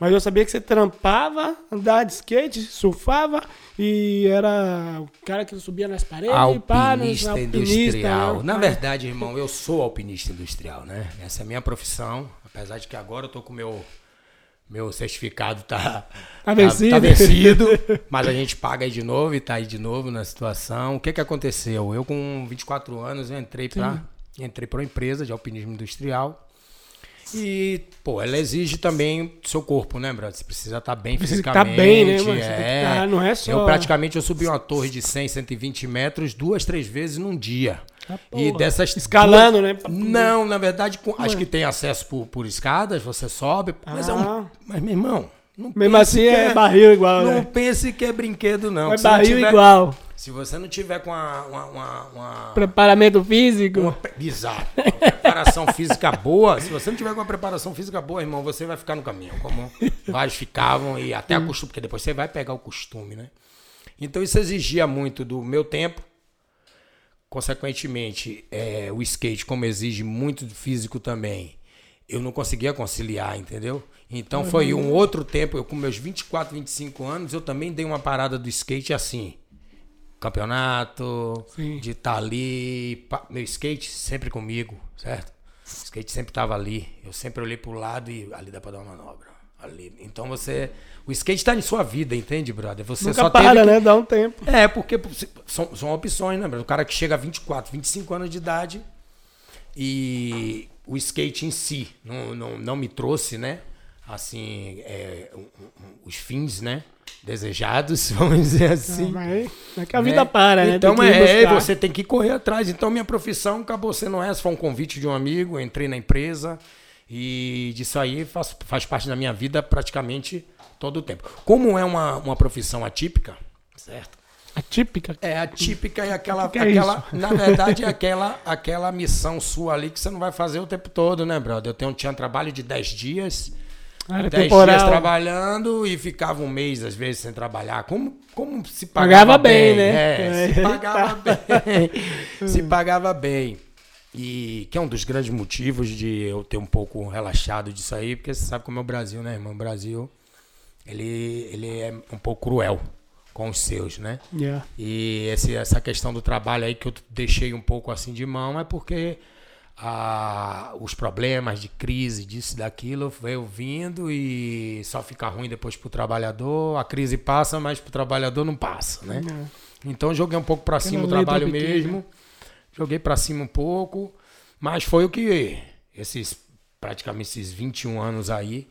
A: Mas eu sabia que você trampava, andava de skate, surfava e era o cara que subia nas paredes, pá, nos-
B: Alpinista industrial. Na verdade, irmão, eu sou alpinista industrial, né? Essa é a minha profissão. Apesar de que agora eu tô com o meu, meu certificado tá,
A: Tá vencido.
B: tá vencido, mas a gente paga aí de novo e tá aí de novo na situação. O que que aconteceu? Eu com 24 anos eu entrei para entrei para uma empresa de alpinismo industrial. E, pô, ela exige também seu corpo, né, brother? Você precisa estar bem
A: Precisa tá
B: fisicamente.
A: bem, né, mano?
B: É.
A: tá- não é só-
B: Eu praticamente eu subi uma torre de 100, 120 metros duas, três vezes num dia.
A: Ah,
B: e dessas
A: Escalando,
B: duas-
A: né?
B: Não, na verdade, com- acho que tem acesso por, por escadas, você sobe. Mas, é um,
A: Ah.
B: mas meu irmão, não
A: Mesmo assim
B: que
A: é barril igual,
B: Não
A: né?
B: pense que é brinquedo, não.
A: É
B: Se
A: barril
B: tiver-
A: igual.
B: Se você não tiver com uma. uma, uma, uma-
A: Preparamento físico.
B: uma. Uma preparação [laughs] física boa. Se você não tiver com uma preparação física boa, irmão, você vai ficar no caminho. Como vários ficavam e até acostumar, porque depois você vai pegar o costume, né? Então isso exigia muito do meu tempo. Consequentemente, é, o skate, como exige muito do físico também, eu não conseguia conciliar, entendeu? Então foi um outro tempo, eu com meus 24, 25 anos, eu também dei uma parada do skate assim. Campeonato,
A: Sim.
B: de estar ali, pa- meu skate sempre comigo, certo? O skate sempre tava ali. Eu sempre olhei pro lado e ali dá pra dar uma manobra. Ali. Então você. O skate tá em sua vida, entende, brother? Você
A: Nunca
B: só
A: para,
B: que-
A: né? Dá um tempo.
B: é, porque são, são opções, né, brother? O cara que chega a 24, 25 anos de idade e o skate em si não, não, não me trouxe, né? Assim, é, os fins, né? Desejados, [laughs] vamos dizer assim.
A: Mas é que a
B: né?
A: vida para, né?
B: Então
A: que
B: é, você tem que correr atrás. Então minha profissão acabou sendo essa. Foi um convite de um amigo, entrei na empresa e disso aí faz, faz parte da minha vida praticamente todo o tempo. Como é uma, uma profissão atípica, certo?
A: Atípica.
B: É atípica e aquela,
A: que é
B: aquela
A: isso?
B: na verdade é [laughs] aquela, aquela missão sua ali que você não vai fazer o tempo todo, né, brother? Eu tenho, tinha um trabalho de 10 dias,
A: Área
B: 10
A: temporal.
B: dias trabalhando e ficava um mês, às vezes, sem trabalhar. Como, como se pagava,
A: Pagava bem, né?
B: É, se
A: É.
B: pagava [laughs] bem. se pagava bem. E que é um dos grandes motivos de eu ter um pouco relaxado disso aí, porque você sabe como é o Brasil, né, irmão? O Brasil, ele, ele é um pouco cruel com os seus, né?
A: Yeah.
B: E esse, essa questão do trabalho aí que eu deixei um pouco assim de mão é porque ah, os problemas de crise, disso e daquilo, veio vindo e só fica ruim depois pro trabalhador. A crise passa, mas pro trabalhador não passa, né? Então joguei um pouco para cima o trabalho mesmo. Joguei para cima um pouco, mas foi o que esses praticamente esses 21 anos aí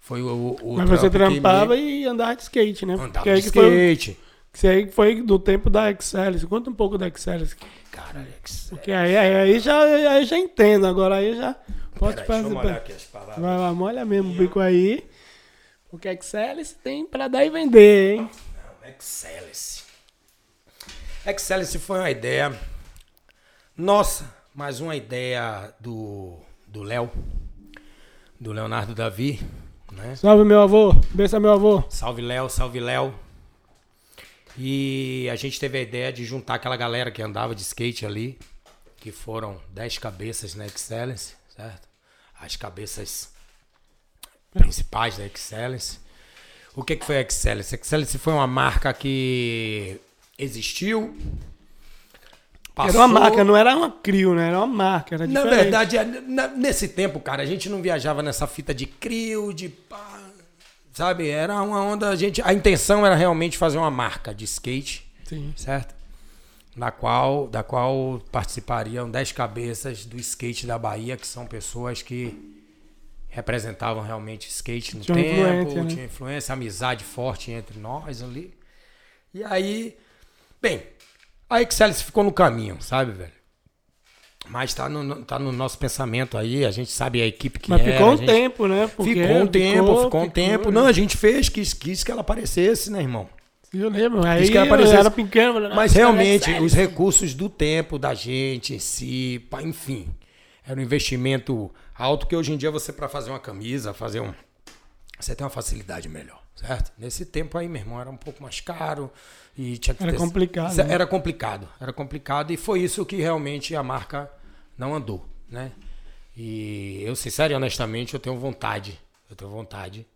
B: foi o, o
A: Mas você trampava
B: me-
A: e andava de skate, né?
B: andava
A: Porque
B: de
A: que foi-
B: skate.
A: Isso aí foi do tempo da Excel. Conta um pouco da Excel.
B: Cara, Alex.
A: Porque aí, aí, aí já, aí já entendo. Agora aí já pode
B: Peraí, deixa
A: fazer.
B: eu molhar aqui as palavras.
A: Vai lá, molha mesmo o bico aí. Porque Excel tem pra dar e vender, hein?
B: Excellence. Excellence foi uma ideia nossa, mas uma ideia do do Léo, do Leonardo Davi, né?
A: Salve, meu avô. Benção, meu avô.
B: Salve Léo, salve Léo. E a gente teve a ideia de juntar aquela galera que andava de skate ali, que foram 10 cabeças na Excellence, certo? As cabeças principais da Excellence. O que, que foi a Excellence? A Excellence foi uma marca que existiu.
A: Era uma marca, não era uma crio, né? Era uma marca, era
B: Na
A: diferente.
B: verdade, é, na- nesse tempo, cara, a gente não viajava nessa fita de crio, de pá, sabe? Era uma onda, a gente, a intenção era realmente fazer uma marca de skate,
A: Sim.
B: certo? Da qual, da qual participariam 10 cabeças do skate da Bahia, que são pessoas que representavam realmente skate no
A: Tinha
B: tempo,
A: influência, né?
B: tinha influência, amizade forte entre nós ali. E aí, bem, a Excellence ficou no caminho, sabe, velho? Mas tá no, tá no nosso pensamento aí, a gente sabe a equipe que
A: Mas
B: era,
A: ficou um
B: gente-
A: tempo, né? Porque
B: Ficou um tempo, ficou um
A: ficou,
B: tempo.
A: né?
B: Não, a gente fez, quis, quis que ela aparecesse, né, irmão?
A: Eu lembro. Aí
B: que aparecesse.
A: era pequeno.
B: Mas
A: "Nossa,
B: realmente,
A: Excel".
B: os recursos do tempo da gente em si, pá, enfim. era um investimento alto que hoje em dia você, para fazer uma camisa, fazer um. Você tem uma facilidade melhor, certo? Nesse tempo aí, meu irmão, era um pouco mais caro e tinha que
A: Era
B: ter-
A: complicado, né?
B: Era complicado, era complicado e foi isso que realmente a marca não andou, né? E eu, sincero e honestamente, eu tenho vontade, eu tenho vontade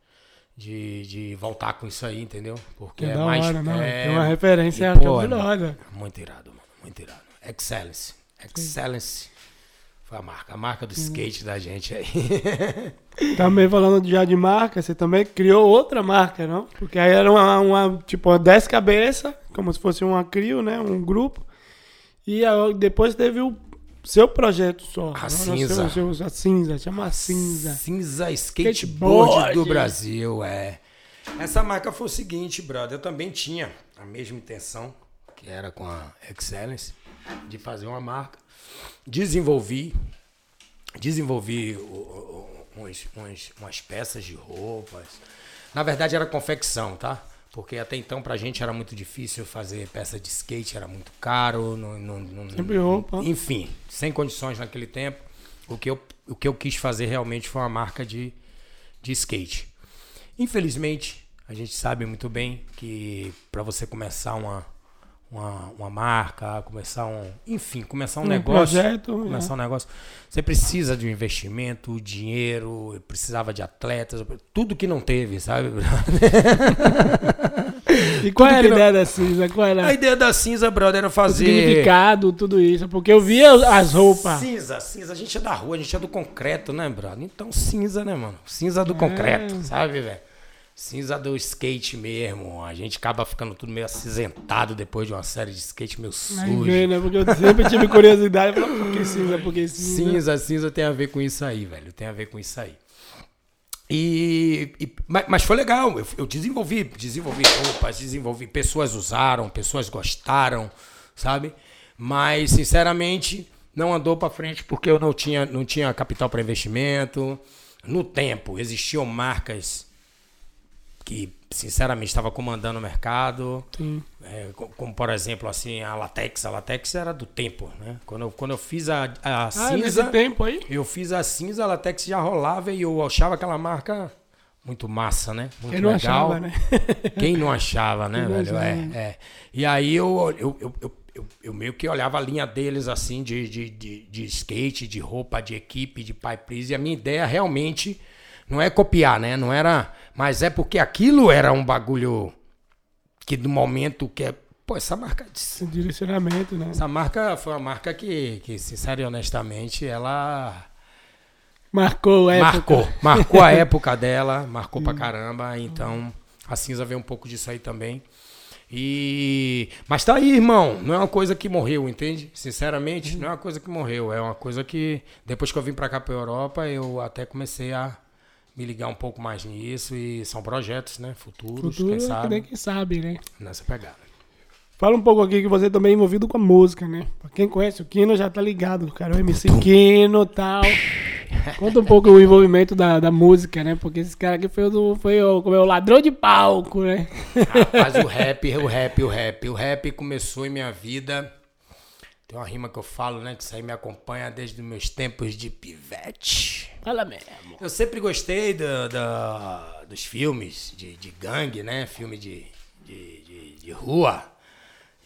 B: de, de voltar com isso aí, entendeu? Porque
A: Que
B: é mais.
A: hora, não.
B: é,
A: Tem uma referência
B: e, pô,
A: cabulosa.
B: Muito irado, mano. Muito irado. Excellence. Excellence. Foi a marca. A marca do skate da gente aí. [laughs]
A: Também falando já de marca, você também criou outra marca, não? Porque aí era uma, uma tipo, 10 cabeças, como se fosse uma CRIO, né? Um grupo. E aí depois teve o seu projeto só.
B: A
A: né?
B: cinza.
A: Seu- seu- a cinza, chama a cinza.
B: Cinza
A: Skateboard.
B: Skateboard do Brasil, é. Essa marca foi o seguinte, brother. Eu também tinha a mesma intenção, que era com a Excellence, de fazer uma marca. Desenvolvi. Desenvolvi uns- uns- umas peças de roupas. Na verdade, era confecção, tá? Porque até então pra gente era muito difícil fazer peça de skate, era muito caro. Não, não, não-
A: Sempre roupa.
B: Enfim, sem condições naquele tempo. O que eu, o que eu quis fazer realmente foi uma marca de, de skate. Infelizmente, a gente sabe muito bem que para você começar uma, uma, uma marca, começar um. Enfim, começar um,
A: Um
B: negócio.
A: projeto,
B: começar
A: é.
B: um negócio. Você precisa de um investimento, dinheiro, precisava de atletas, tudo que não teve, sabe? [laughs]
A: E qual era a
B: não-
A: ideia da cinza? Qual era
B: A ideia da cinza, brother, era
A: o
B: fazer.
A: significado, tudo isso? Porque eu via as roupas.
B: Cinza, cinza. A gente é da rua, a gente é do concreto, né, brother? Então cinza, né, mano? Cinza do concreto, sabe, velho? Cinza do skate mesmo. A gente acaba ficando tudo meio acinzentado depois de uma série de skate meio sujo.
A: vem, né? Porque eu sempre tive curiosidade. Falei, por que cinza? Por que cinza?
B: Cinza, cinza tem a ver com isso aí, velho. Tem a ver com isso aí. E, e- mas, mas foi legal. Eu, eu desenvolvi, desenvolvi roupas, desenvolvi. Pessoas usaram, pessoas gostaram, sabe? Mas, sinceramente, não andou pra frente porque eu não tinha, não tinha capital para investimento. No tempo, existiam marcas que, sinceramente, estavam comandando o mercado.
A: Sim.
B: É, co- como, por exemplo, assim, a Latex. A Latex era do tempo, né? Quando eu, quando eu fiz a, a
A: Ah,
B: cinza,
A: tempo aí?
B: eu fiz a cinza, a Latex já rolava e eu achava aquela marca muito massa, né? Muito
A: Quem não
B: legal.
A: achava, né? [laughs]
B: Quem não achava, né,
A: não
B: velho?
A: achava.
B: É, é. E aí eu, eu, eu, eu, eu, eu meio que olhava a linha deles, assim, de, de, de, de skate, de roupa, de equipe, de pai please. E a minha ideia realmente não é copiar, né? Não era... Mas é porque aquilo era um bagulho que no momento que é... Pô, essa marca...
A: Esse direcionamento, né?
B: Essa marca foi uma marca que, que sincero e honestamente, ela...
A: Marcou a época.
B: Marcou, marcou a [laughs] época dela, marcou pra caramba, então a cinza veio um pouco disso aí também. E mas tá aí, irmão, não é uma coisa que morreu, entende? Sinceramente, não é uma coisa que morreu, é uma coisa que depois que eu vim pra cá pra Europa, eu até comecei a me ligar um pouco mais nisso e são projetos, né, futuros,
A: Futuro
B: quem
A: é que
B: sabe,
A: nem quem sabe, né?
B: nessa pegada.
A: Fala um pouco aqui que você também é envolvido com a música, né? Pra quem conhece o Kino já tá ligado, cara. O MC Kino e tal. Conta um pouco o envolvimento da, da música, né? Porque esse cara aqui foi o, do- foi o, como é, o ladrão de palco, né?
B: Rapaz, o rap, o rap, o rap. O rap começou em minha vida. Tem uma rima que eu falo, né? Que isso aí me acompanha desde os meus tempos de pivete.
A: Fala mesmo.
B: Eu sempre gostei da- da- dos filmes de, de gangue, né? Filme de, de, de, de rua.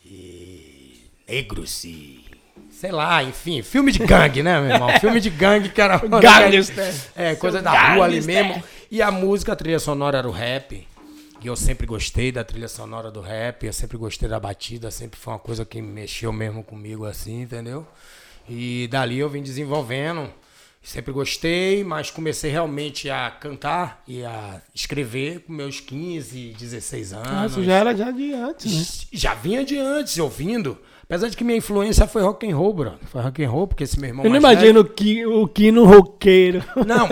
B: E negros e. Sei lá, enfim, filme de gangue, né, meu irmão? Filme de gangue que era. [laughs]
A: Gangster.
B: É, coisa
A: Seu
B: da rua ali mesmo. E a música, a trilha sonora era o rap. E eu sempre gostei da trilha sonora do rap, eu sempre gostei da batida, sempre foi uma coisa que mexeu mesmo comigo assim, entendeu? E dali eu vim desenvolvendo. Sempre gostei, mas comecei realmente a cantar e a escrever com meus 15, 16 anos.
A: Isso já era já de antes, né?
B: Já vinha de antes, ouvindo. Apesar de que minha influência foi rock and roll, bro. Foi rock and roll, porque esse meu irmão
A: Eu não
B: mais velho-
A: imagino o Ki- o Kino roqueiro.
B: não,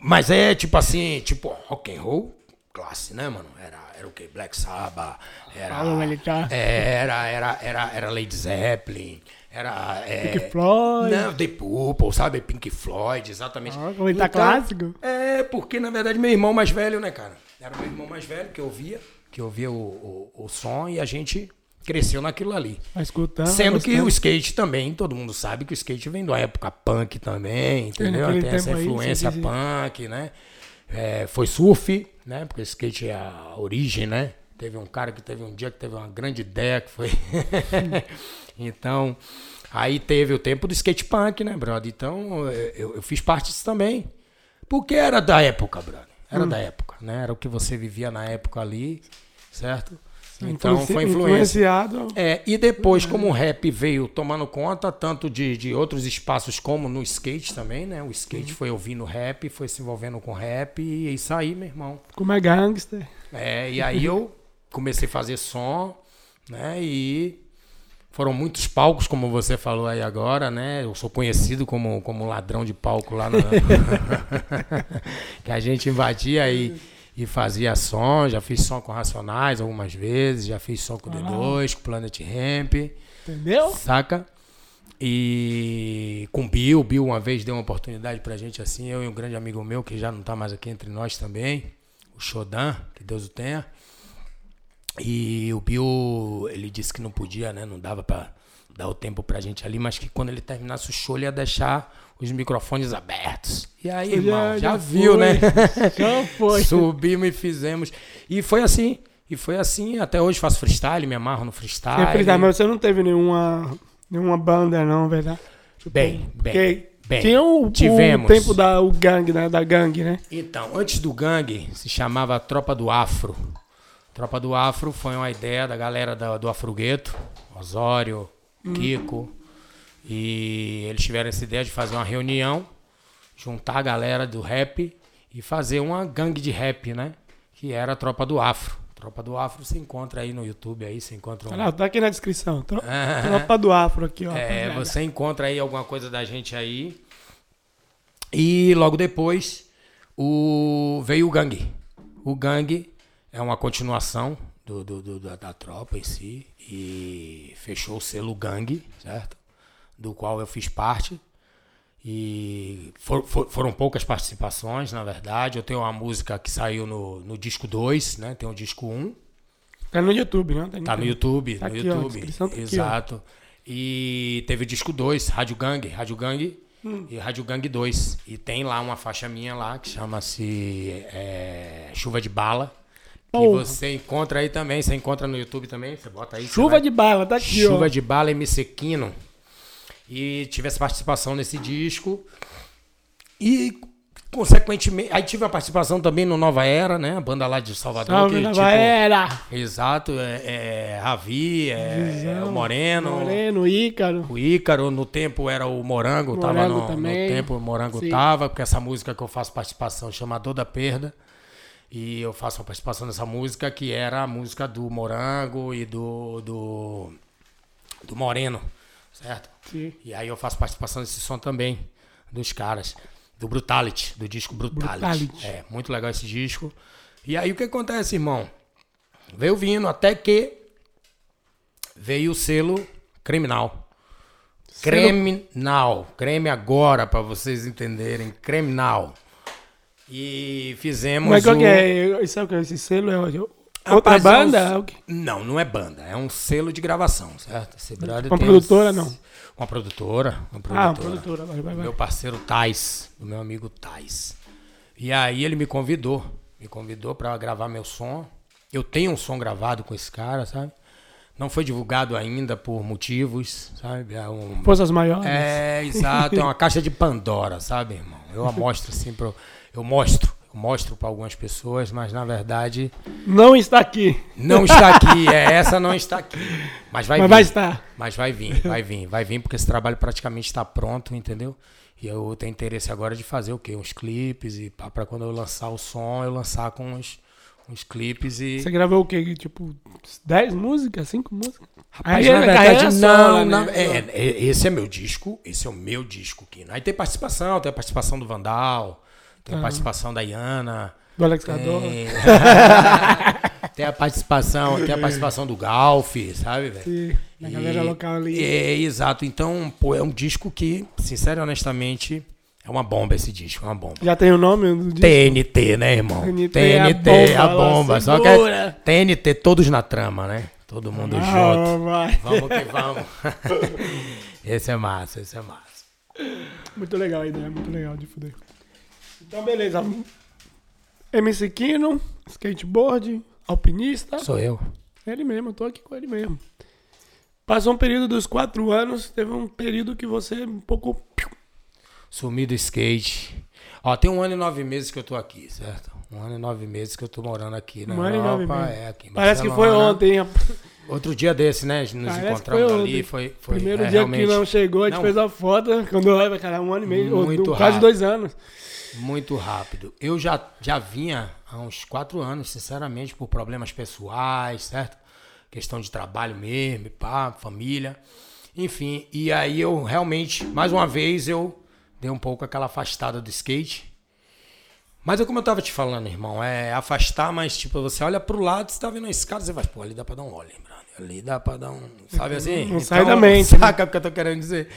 B: mas é tipo assim, tipo rock and roll classe, né, mano? Era, era o que? Black Sabbath, era,
A: Fala, militar.
B: era, era, era, era Led Zeppelin, era é,
A: Pink Floyd.
B: não, The Purple, sabe? Pink Floyd, exatamente.
A: Ah, como ele tá clássico.
B: É, porque na verdade meu irmão mais velho, né, cara? Era meu irmão mais velho que eu via, que eu via o, o, o som e a gente cresceu naquilo ali.
A: Vai escutando.
B: Sendo que o skate também, todo mundo sabe que o skate vem da época punk também, entendeu? Tem essa
A: aí,
B: influência
A: dizia.
B: punk, né? É, foi surf, né? Porque skate é a origem, né? Teve um cara que teve um dia que teve uma grande ideia que foi. [laughs] então, aí teve o tempo do skate punk, né, brother? Então, eu, eu fiz parte disso também. Porque era da época, brother. Era da época, né? Era o que você vivia na época ali, certo? Então,
A: Influenci-
B: foi influência.
A: influenciado.
B: É, e depois, como o rap veio tomando conta tanto de, de outros espaços como no skate também, né? O skate foi ouvindo rap, foi se envolvendo com rap e é isso aí, meu irmão.
A: Como é gangster.
B: É, e aí eu comecei a fazer som, né? E foram muitos palcos, como você falou aí agora, né? Eu sou conhecido como, como ladrão de palco lá na... [laughs] que a gente invadia e, e fazia som. Já fiz som com Racionais algumas vezes, já fiz som com o D2, com Planet Ramp.
A: Entendeu?
B: Saca? E com Bill, o Bill uma vez deu uma oportunidade pra gente assim, eu e um grande amigo meu, que já não tá mais aqui entre nós também, o Shodan, que Deus o tenha. E o Bill, ele disse que não podia, né? Não dava pra dar o tempo pra gente ali, mas que quando ele terminasse o show, ele ia deixar os microfones abertos. E aí, irmão, já, viu,
A: foi.
B: né? [laughs]
A: Já foi.
B: Subimos e fizemos. E foi assim. E foi assim. Até hoje faço freestyle, me amarro no freestyle.
A: Fez, mas você não teve nenhuma, nenhuma banda, não, verdade? Tipo,
B: Bem, bem, bem.
A: tinha o,
B: Tivemos.
A: o tempo da o gangue, né? Da gangue, né?
B: Então, antes do gangue, se chamava Tropa do Afro. Tropa do Afro foi uma ideia da galera da- do Afrugueto, Osório, Kiko. E eles tiveram essa ideia de fazer uma reunião, juntar a galera do rap e fazer uma gangue de rap, né? Que era a Tropa do Afro. Tropa do Afro se encontra aí no YouTube, aí você encontra um...
A: Olha lá, tá aqui na descrição. Tro-
B: Ah. [laughs]
A: Tropa do Afro aqui, ó.
B: É, você encontra aí alguma coisa da gente aí. E logo depois o, veio o Gangue. O Gangue é uma continuação do, do- do- da, da tropa em si. E fechou o selo Gangue, certo? Do qual eu fiz parte. E for- for- foram poucas participações, na verdade. Eu tenho uma música que saiu no, no disco 2, né? Tem o disco 1.
A: Tá no YouTube, né?
B: Tá no YouTube,
A: Tá
B: no
A: aqui,
B: YouTube.
A: tá aqui, ó.
B: Exato. E teve o disco 2, Rádio Gang, Rádio Gang
A: Hum.
B: e Rádio Gang 2. E tem lá uma faixa minha lá que chama-se é, Chuva de Bala.
A: Porra.
B: você encontra aí também, você encontra no YouTube também, você bota aí.
A: Chuva
B: vai-
A: de bala, tá aqui,
B: Chuva
A: ó.
B: de Bala MC Quino. E tive essa participação nesse disco. E, consequentemente, aí tive a participação também no Nova Era, né? A banda lá de Salvador.
A: Salve,
B: que,
A: Nova
B: tipo,
A: Era.
B: Exato, é, é Ravi, é, é o Moreno,
A: Moreno, Ícaro.
B: o Ícaro, no tempo era o Morango, tava
A: Morango
B: no,
A: também.
B: no tempo o Morango
A: Sim.
B: tava, porque essa música que eu faço participação chama Dor da Perda. E eu faço uma participação nessa música que era a música do Morango e do, do, do Moreno, certo?
A: Sim.
B: E aí eu faço participação nesse som também, dos caras, do Brutality, do disco Brutality.
A: Brutality.
B: É, muito legal esse disco. E aí o que acontece, irmão? Veio vindo até que veio o selo criminal. Criminal. Creme agora, pra vocês entenderem. Criminal. E fizemos.
A: Mas qual
B: o-
A: que é? Isso é o que? Esse selo é outra
B: Rapaz, é um-
A: banda? É o quê?
B: Não, não é banda, é um selo de gravação, certo?
A: Uma produtora,
B: uns-
A: não?
B: Uma produtora, uma produtora.
A: Ah, uma produtora. Vai, vai, vai.
B: Meu parceiro Tais, o meu amigo Tais. E aí ele me convidou, me convidou pra gravar meu som. Eu tenho um som gravado com esse cara, sabe? Não foi divulgado ainda por motivos, sabe? É um,
A: Forças maiores.
B: é, exato, é uma [laughs] caixa de Pandora, sabe, irmão? Eu mostro assim pro, eu mostro, eu mostro para algumas pessoas, mas na verdade
A: Não está aqui.
B: não está aqui, [laughs] é essa não está aqui. Mas vai
A: Mas
B: vir.
A: vai estar.
B: Mas vai vir, vai vir, vai vir, porque esse trabalho praticamente está pronto, entendeu? E eu tenho interesse agora de fazer o quê? Uns clipes e para quando eu lançar o som, eu lançar com uns, uns clipes e.
A: Você gravou o quê? Tipo, 10 músicas? 5 músicas?
B: Rapaz,
A: Aí
B: na
A: é
B: verdade,
A: carreira
B: não. na-
A: né?
B: é, é, esse é meu disco, esse é o meu disco, Kino. Aí tem participação, tem a participação do Vandal, tem a
A: Aham.
B: participação da Iana.
A: Do Alex Cador.
B: Tem... [laughs] tem a participação, tem a participação do Galf, sabe, velho?
A: Sim, da galera local ali.
B: É, exato. Então, pô, é um disco que, sincero e honestamente, é uma bomba esse disco, é uma bomba.
A: Já tem o nome do disco?
B: TNT, né, irmão?
A: TNT,
B: TNT,
A: é a
B: a
A: bomba,
B: bomba.
A: ela
B: Só que é TNT, todos na trama, né? Todo mundo
A: Ah,
B: junto.
A: vai.
B: Vamos que vamos. [laughs] esse é massa, esse é massa.
A: Muito legal a ideia, muito legal de fuder. Então, beleza. MC Kino, skateboard, alpinista.
B: Sou eu.
A: Ele mesmo, eu tô aqui com ele mesmo. Passou um período dos quatro anos, teve um período que você um pouco.
B: Sumi do skate. Ó, tem um ano e nove meses que eu tô aqui, certo? Um ano e nove meses que eu tô morando aqui na
A: Um ano e nove
B: Europa.
A: meses.
B: É, aqui
A: Parece que foi ontem.
B: Outro dia desse, né? Nos
A: Parece
B: encontramos
A: foi
B: ali. Foi, foi
A: Primeiro
B: é,
A: dia
B: realmente
A: que não chegou, a gente
B: Não.
A: fez a foto. Quando eu olho, cara, um ano e meio, ou quase dois anos.
B: Muito rápido. Eu já, já vinha há uns quatro anos, sinceramente, por problemas pessoais, certo? Questão de trabalho mesmo, pá, família. Enfim, e aí eu realmente, mais uma vez, eu dei um pouco aquela afastada do skate. Mas é como eu tava te falando, irmão, é afastar, mas tipo, você olha pro lado, você tá vendo a escada, você vai, pô, ali dá pra dar um brother? Ali dá pra dar um. Sabe assim?
A: Não sai da mente, né?
B: Saca o que eu tô querendo dizer?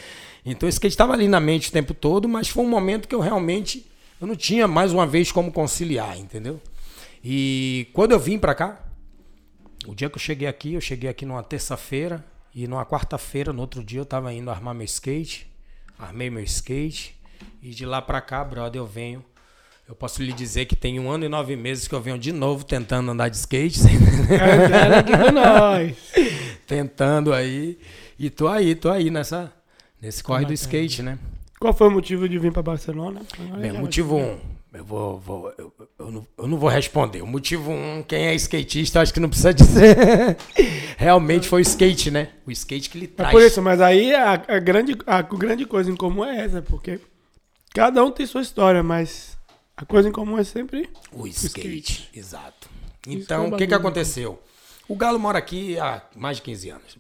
B: Então o skate tava ali na mente o tempo todo, mas foi um momento que eu realmente. Eu não tinha mais uma vez como conciliar, entendeu? E quando eu vim pra cá, o dia que eu cheguei aqui, eu cheguei aqui numa terça-feira e numa quarta-feira, no outro dia, eu tava indo armar meu skate, armei meu skate e de lá pra cá, brother, eu venho. Eu posso lhe dizer que tem um ano e nove meses que eu venho de novo tentando andar de skate,
A: aqui com nós. [laughs]
B: tentando aí e tô aí, tô aí nessa nesse corre do skate, né?
A: Qual foi o motivo de vir pra Barcelona?
B: Bem, motivo um, eu vou, vou- eu, eu não, eu não vou responder. O motivo um, quem é skatista, acho que não precisa [laughs] dizer. Realmente foi o skate, né? O skate que
A: É
B: traz.
A: por isso, mas aí a, a grande, a grande coisa em comum é essa, porque cada um tem sua história, mas a coisa em comum é sempre.
B: O skate,
A: skate.
B: exato. Então,
A: é um
B: o que, que
A: bagulho.
B: aconteceu? O Galo mora aqui há mais de 15 anos.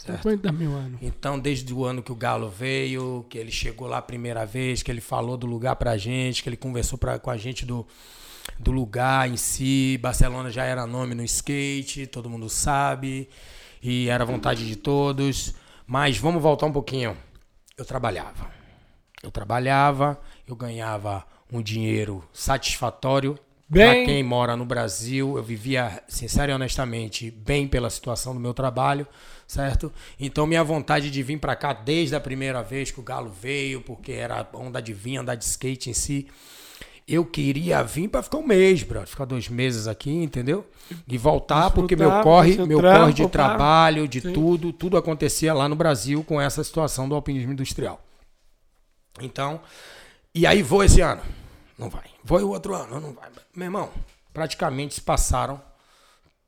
B: Certo?
A: 50 mil anos.
B: Então, desde o ano que o Galo veio, que ele chegou lá a primeira vez, que ele falou do lugar pra gente, que ele conversou pra, com a gente do, do lugar em si. Barcelona já era nome no skate, todo mundo sabe, e era vontade de todos. Mas vamos voltar um pouquinho. Eu trabalhava. Eu trabalhava, eu ganhava um dinheiro satisfatório. Pra
A: Bem-
B: quem mora no Brasil, eu vivia, sincero e honestamente, bem pela situação do meu trabalho, certo? Então, minha vontade de vir pra cá desde a primeira vez que o Galo veio, porque era onda de vir, andar de skate em si. Eu queria vir pra ficar um mês, bro, ficar dois meses aqui, entendeu? E voltar, porque meu corre, meu
A: trampo,
B: corre de trabalho, de
A: Sim.
B: tudo, tudo acontecia lá no Brasil com essa situação do alpinismo industrial. Então, e aí vou esse ano. Não vai. Vou o outro ano, não vai. Meu irmão, praticamente se passaram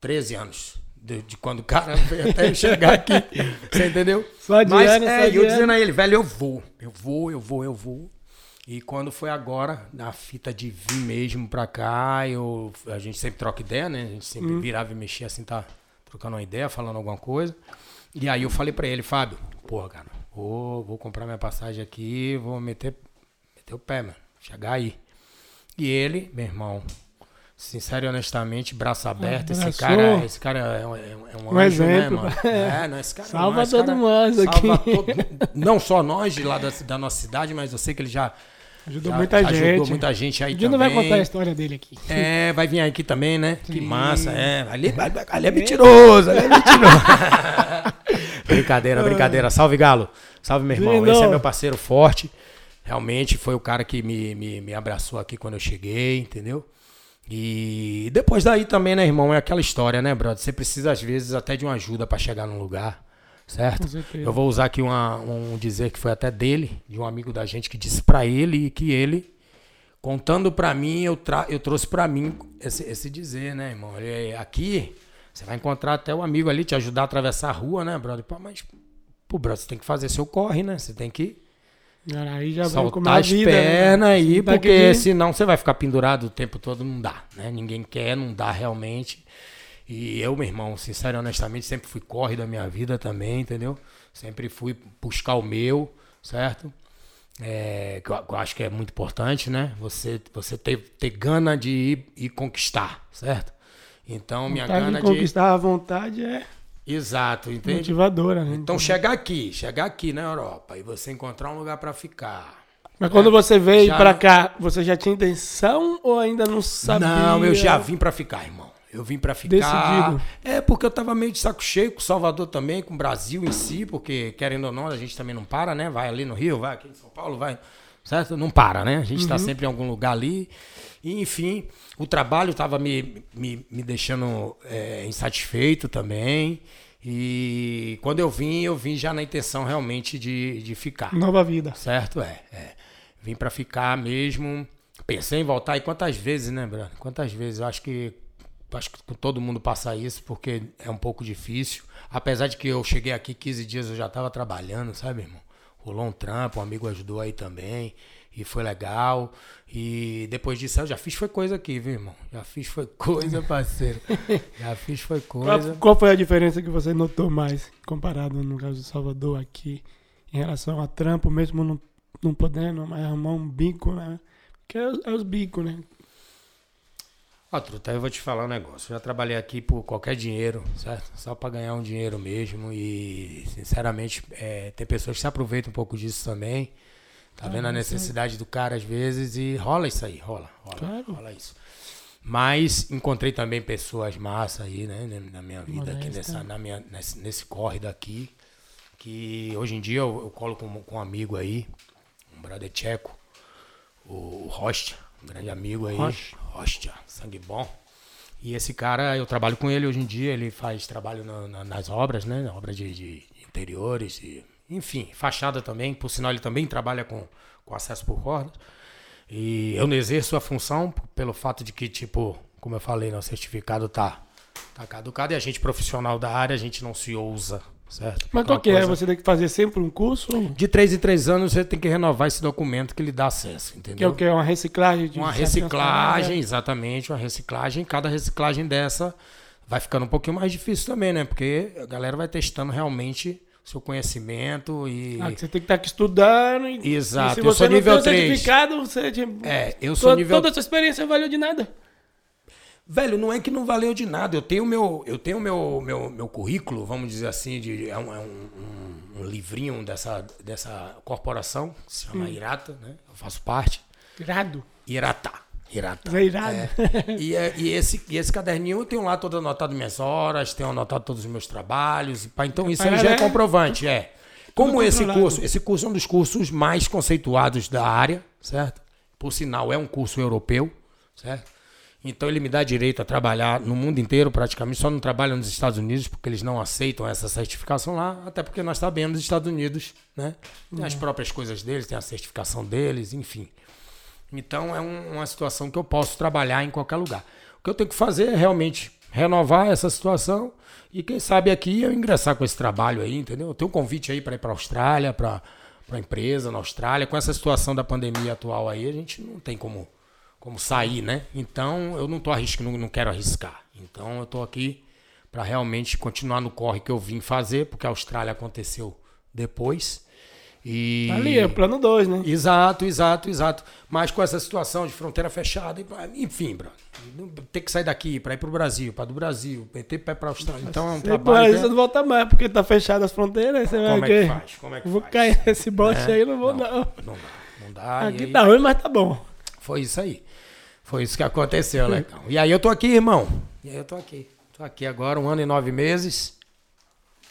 B: 13 anos. De, de quando o cara [laughs] veio até eu chegar aqui. Você entendeu?
A: Só de
B: Mas
A: ano,
B: é, e eu
A: ano.
B: dizendo a ele, velho, eu vou. Eu vou, eu vou, eu vou. E quando foi agora, na fita de vir mesmo pra cá, eu, a gente sempre troca ideia, né? A gente sempre virava e mexia assim, tá trocando uma ideia, falando alguma coisa. E aí eu falei pra ele, Fábio, porra, cara, vou, vou comprar minha passagem aqui, vou meter, meter o pé, mano. Chegar aí. E ele, meu irmão, sincero e honestamente, braço aberto, esse cara, esse cara é um, é um- é um anjo, né,
A: exemplo.
B: mano? [laughs] É, não, esse cara
A: Salva
B: não, esse
A: todo mundo aqui. [laughs]
B: todo- não só nós de lá da, da nossa cidade, mas eu sei que ele já,
A: Ajudou
B: já-
A: muita
B: já
A: gente.
B: ajudou muita gente aí
A: O dia
B: também.
A: não vai contar a história dele aqui.
B: É, vai vir aqui também, né? Que massa, é. Ali, [laughs] ali é mentiroso, ali é mentiroso. brincadeira, brincadeira. Salve, Galo. Salve, meu irmão. Esse é meu parceiro forte. Realmente foi o cara que me, me, me abraçou aqui quando eu cheguei, entendeu? E depois daí também, né, irmão? É aquela história, né, brother? Você precisa, às vezes, até de uma ajuda pra chegar num lugar, certo? Eu vou usar aqui uma, um dizer que foi até dele, de um amigo da gente, que disse pra ele que ele contando pra mim, eu, tra eu trouxe pra mim esse, esse dizer, né, irmão? Ele, aqui, você vai encontrar até o amigo ali, te ajudar a atravessar a rua, né, brother? Pô, mas, pô, brother, você tem que fazer seu corre, né? Você tem que
A: Aí já
B: soltar
A: a
B: as
A: vida.
B: pernas
A: né?
B: aí, porque senão você vai ficar pendurado o tempo todo, não dá, né? Ninguém quer, não dá realmente. E eu, meu irmão, sincero e honestamente, sempre fui corre da minha vida também, entendeu? Sempre fui buscar o meu, certo? É, que eu, acho que é muito importante, né? Você, você ter, ter gana de ir e conquistar, certo? Então, minha
A: Vontade
B: gana
A: de
B: de.
A: conquistar a vontade é
B: Exato, entende?
A: motivadora, né?
B: Então, chegar aqui, chegar aqui na Europa e você encontrar um lugar pra ficar.
A: Mas quando você veio
B: Já
A: pra
B: não-
A: cá, você já tinha intenção ou ainda não sabia?
B: Não, eu já vim pra ficar, irmão. Eu vim pra ficar.
A: Decidido.
B: É, porque eu tava meio de saco cheio com Salvador também, com o Brasil em si, porque, querendo ou não, a gente também não para, né? Vai ali no Rio, vai aqui em São Paulo, vai. Certo? Não para, né? A gente tá sempre em algum lugar ali. E, enfim, o trabalho tava me, me, me deixando é, insatisfeito também. E quando eu vim, eu vim já na intenção realmente de, de ficar.
A: Nova vida.
B: Certo? É. é. Vim pra ficar mesmo. Pensei em voltar. E quantas vezes, né, Bruno? Quantas vezes? Eu acho que acho que todo mundo passa isso, porque é um pouco difícil. Apesar de que eu cheguei aqui 15 dias, eu já estava trabalhando, sabe, irmão? Rolou um trampo, um amigo ajudou aí também. E foi legal. E depois disso eu já fiz foi coisa aqui, viu, irmão? Já fiz foi coisa, [laughs] parceiro. já fiz foi
A: Qual,
B: coisa.
A: qual foi a diferença que você notou mais, comparado no caso de Salvador aqui, em relação a trampo, mesmo não, não podendo mais arrumar um bico, né? Que é, é os bicos, né?
B: Ó, Truta, eu vou te falar um negócio. Eu já trabalhei aqui por qualquer dinheiro, certo? Só pra ganhar um dinheiro mesmo. E, sinceramente, é, tem pessoas que se aproveitam um pouco disso também. Tá vendo a necessidade do cara às vezes e rola isso aí, rola, rola,
A: Claro.
B: rola isso. Mas encontrei também pessoas massa aí, né, na minha vida, aqui
A: Modesta.
B: nessa, na minha, nesse, nesse corre daqui. Que hoje em dia eu, eu colo com, com um amigo aí, um brother tcheco, o Rocha, um grande amigo aí.
A: Rocha.
B: Rocha, sangue bom. E esse cara, eu trabalho com ele hoje em dia, ele faz trabalho na- na- nas obras, né? Na obra de, de interiores, e, enfim, fachada também. Por sinal, ele também trabalha com, com acesso por cordas. E eu não exerço a função pelo fato de que, tipo, como eu falei, né, o certificado tá, tá caducado e a gente profissional da área, a gente não se ousa, certo?
A: Mas qual que é? Você tem que fazer sempre um curso?
B: De três em três anos você tem que renovar esse documento que lhe dá acesso, entendeu?
A: Que é o que? Uma reciclagem? De
B: Uma reciclagem, exatamente, uma reciclagem. Cada reciclagem dessa vai ficando um pouquinho mais difícil também, né? Porque a galera vai testando realmente seu conhecimento e.
A: Ah, que você tem que estar aqui estudando. E,
B: Exato,
A: E se
B: eu
A: você
B: sou
A: não
B: nível
A: tem o
B: três.
A: certificado, você... Tipo,
B: É, eu sou
A: to-
B: nível.
A: Toda essa experiência valeu de nada.
B: Velho, não é que não valeu de nada. Eu tenho meu, eu tenho meu, meu, meu currículo, vamos dizer assim, de, é, um, é um- um- um livrinho dessa, dessa corporação, que se
A: Hum.
B: chama Irata, né? Eu faço parte.
A: Irado.
B: Irata. Irata.
A: É irado.
B: E, é- e esse, e esse caderninho eu tenho lá todo anotado minhas horas, tenho anotado todos os meus trabalhos. pá, Então isso aí já é
A: é
B: comprovante, é. Como esse
A: controlado.
B: curso, esse curso é um dos cursos mais conceituados da área, certo? Por sinal, é um curso europeu, certo? Então ele me dá direito a trabalhar no mundo inteiro praticamente, só não trabalho nos Estados Unidos porque eles não aceitam essa certificação lá, até porque nós sabemos os Estados Unidos, né? Tem as próprias coisas deles, tem a certificação deles, enfim. Então é um- uma situação que eu posso trabalhar em qualquer lugar. O que eu tenho que fazer é realmente renovar essa situação e quem sabe aqui eu ingressar com esse trabalho aí, entendeu? Eu tenho um convite aí para ir para a Austrália, para a empresa na Austrália. Com essa situação da pandemia atual aí, a gente não tem como, como sair, né? Então eu não tô arriscando, não, não quero arriscar. Então eu tô aqui para realmente continuar no corre que eu vim fazer, porque a Austrália aconteceu depois. E
A: Ali, é o plano 2, né?
B: Exato, exato, exato. Mas com essa situação de fronteira fechada, enfim, bro, ter que sair daqui para ir para o Brasil, para do Brasil, meter pé para a Austrália. Então é um trabalho.
A: pô,
B: que
A: você
B: é-
A: não volta mais, porque tá fechado as fronteiras. Você vai
B: Como
A: o
B: é que faz? Como é que
A: Vou
B: faz?
A: cair nesse bote
B: É?
A: aí, não vou não.
B: Não dá, não dá.
A: Aqui
B: aí-
A: tá ruim, mas tá bom.
B: Foi isso aí. Foi isso que aconteceu, legal. E aí eu tô aqui, irmão. E aí eu tô aqui. Tô aqui agora, um ano e nove meses.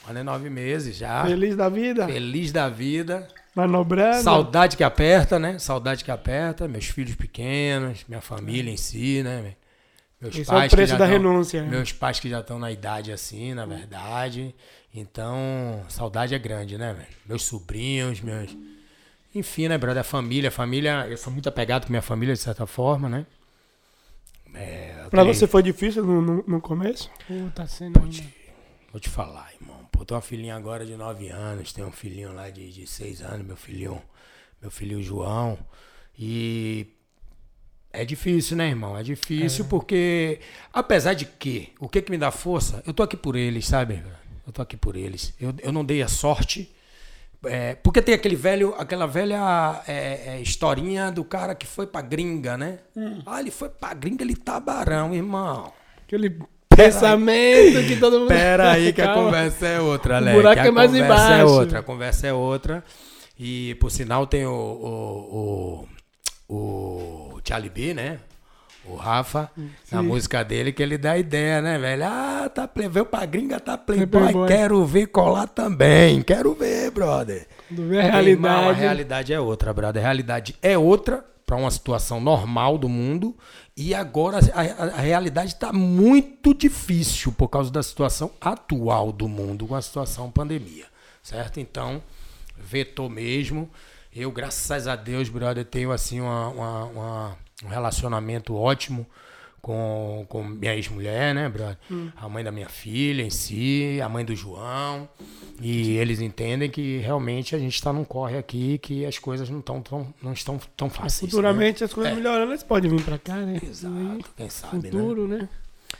B: Um ano e nove meses já.
A: Feliz da vida,
B: Feliz da vida.
A: manobrando.
B: Saudade que aperta, né? Saudade que aperta. Meus filhos pequenos, minha família em si, né? Meus
A: Esse é o
B: pais que
A: preço da
B: tão-
A: renúncia. né?
B: Meus pais que já estão na idade assim, na verdade. Então, saudade é grande, né, velho? Meus sobrinhos, meus. Enfim, né, brother? A família, a família. Eu sou muito apegado com minha família, de certa forma, né? É,
A: Pra
B: tenho-
A: você foi difícil no, no, no começo? Ou tá sendo
B: Vou te, vou te falar, irmão. Pô, tenho uma filhinha agora de 9 anos, tem um filhinho lá de, de 6 anos, meu filhinho, meu filho João. E é difícil, né, irmão? É difícil porque, apesar de que, o que que me dá força? Eu tô aqui por eles, sabe? Eu tô aqui por eles. Eu, eu não dei a sorte. É, porque tem aquele velho, aquela velha é, é, historinha do cara que foi pra gringa, né? Ah, ele foi pra gringa, ele tá barão, irmão.
A: Aquele pensamento que todo mundo.
B: Pera aí que a conversa é outra, Alex.
A: buraco
B: a
A: é mais
B: conversa é
A: embaixo.
B: outra, a conversa é outra. E, por sinal, tem o, o, o, o Charlie B, né? O Rafa, na música dele, que ele dá ideia, né, velho? Ah, tá veio pra gringa, tá playboy,
A: playboy.
B: quero ver colar também. Quero ver, brother.
A: A
B: Irmão, a
A: realidade.
B: realidade é outra, brother. A realidade é outra para uma situação normal do mundo. E agora a, a- a realidade está muito difícil por causa da situação atual do mundo, com a situação pandemia. Certo? Então, vetou mesmo. Eu, graças a Deus, brother, tenho assim uma- uma- uma- um relacionamento ótimo com, com minha ex-mulher, né, brother? A mãe da minha filha em si, a mãe do João. E eles entendem que realmente a gente está num corre aqui que as coisas não, tão, tão, não estão tão fáceis. né?
A: Futuramente as coisas melhorando, eles podem vir pra cá, né?
B: Exato, quem sabe, né?
A: Futuro, né?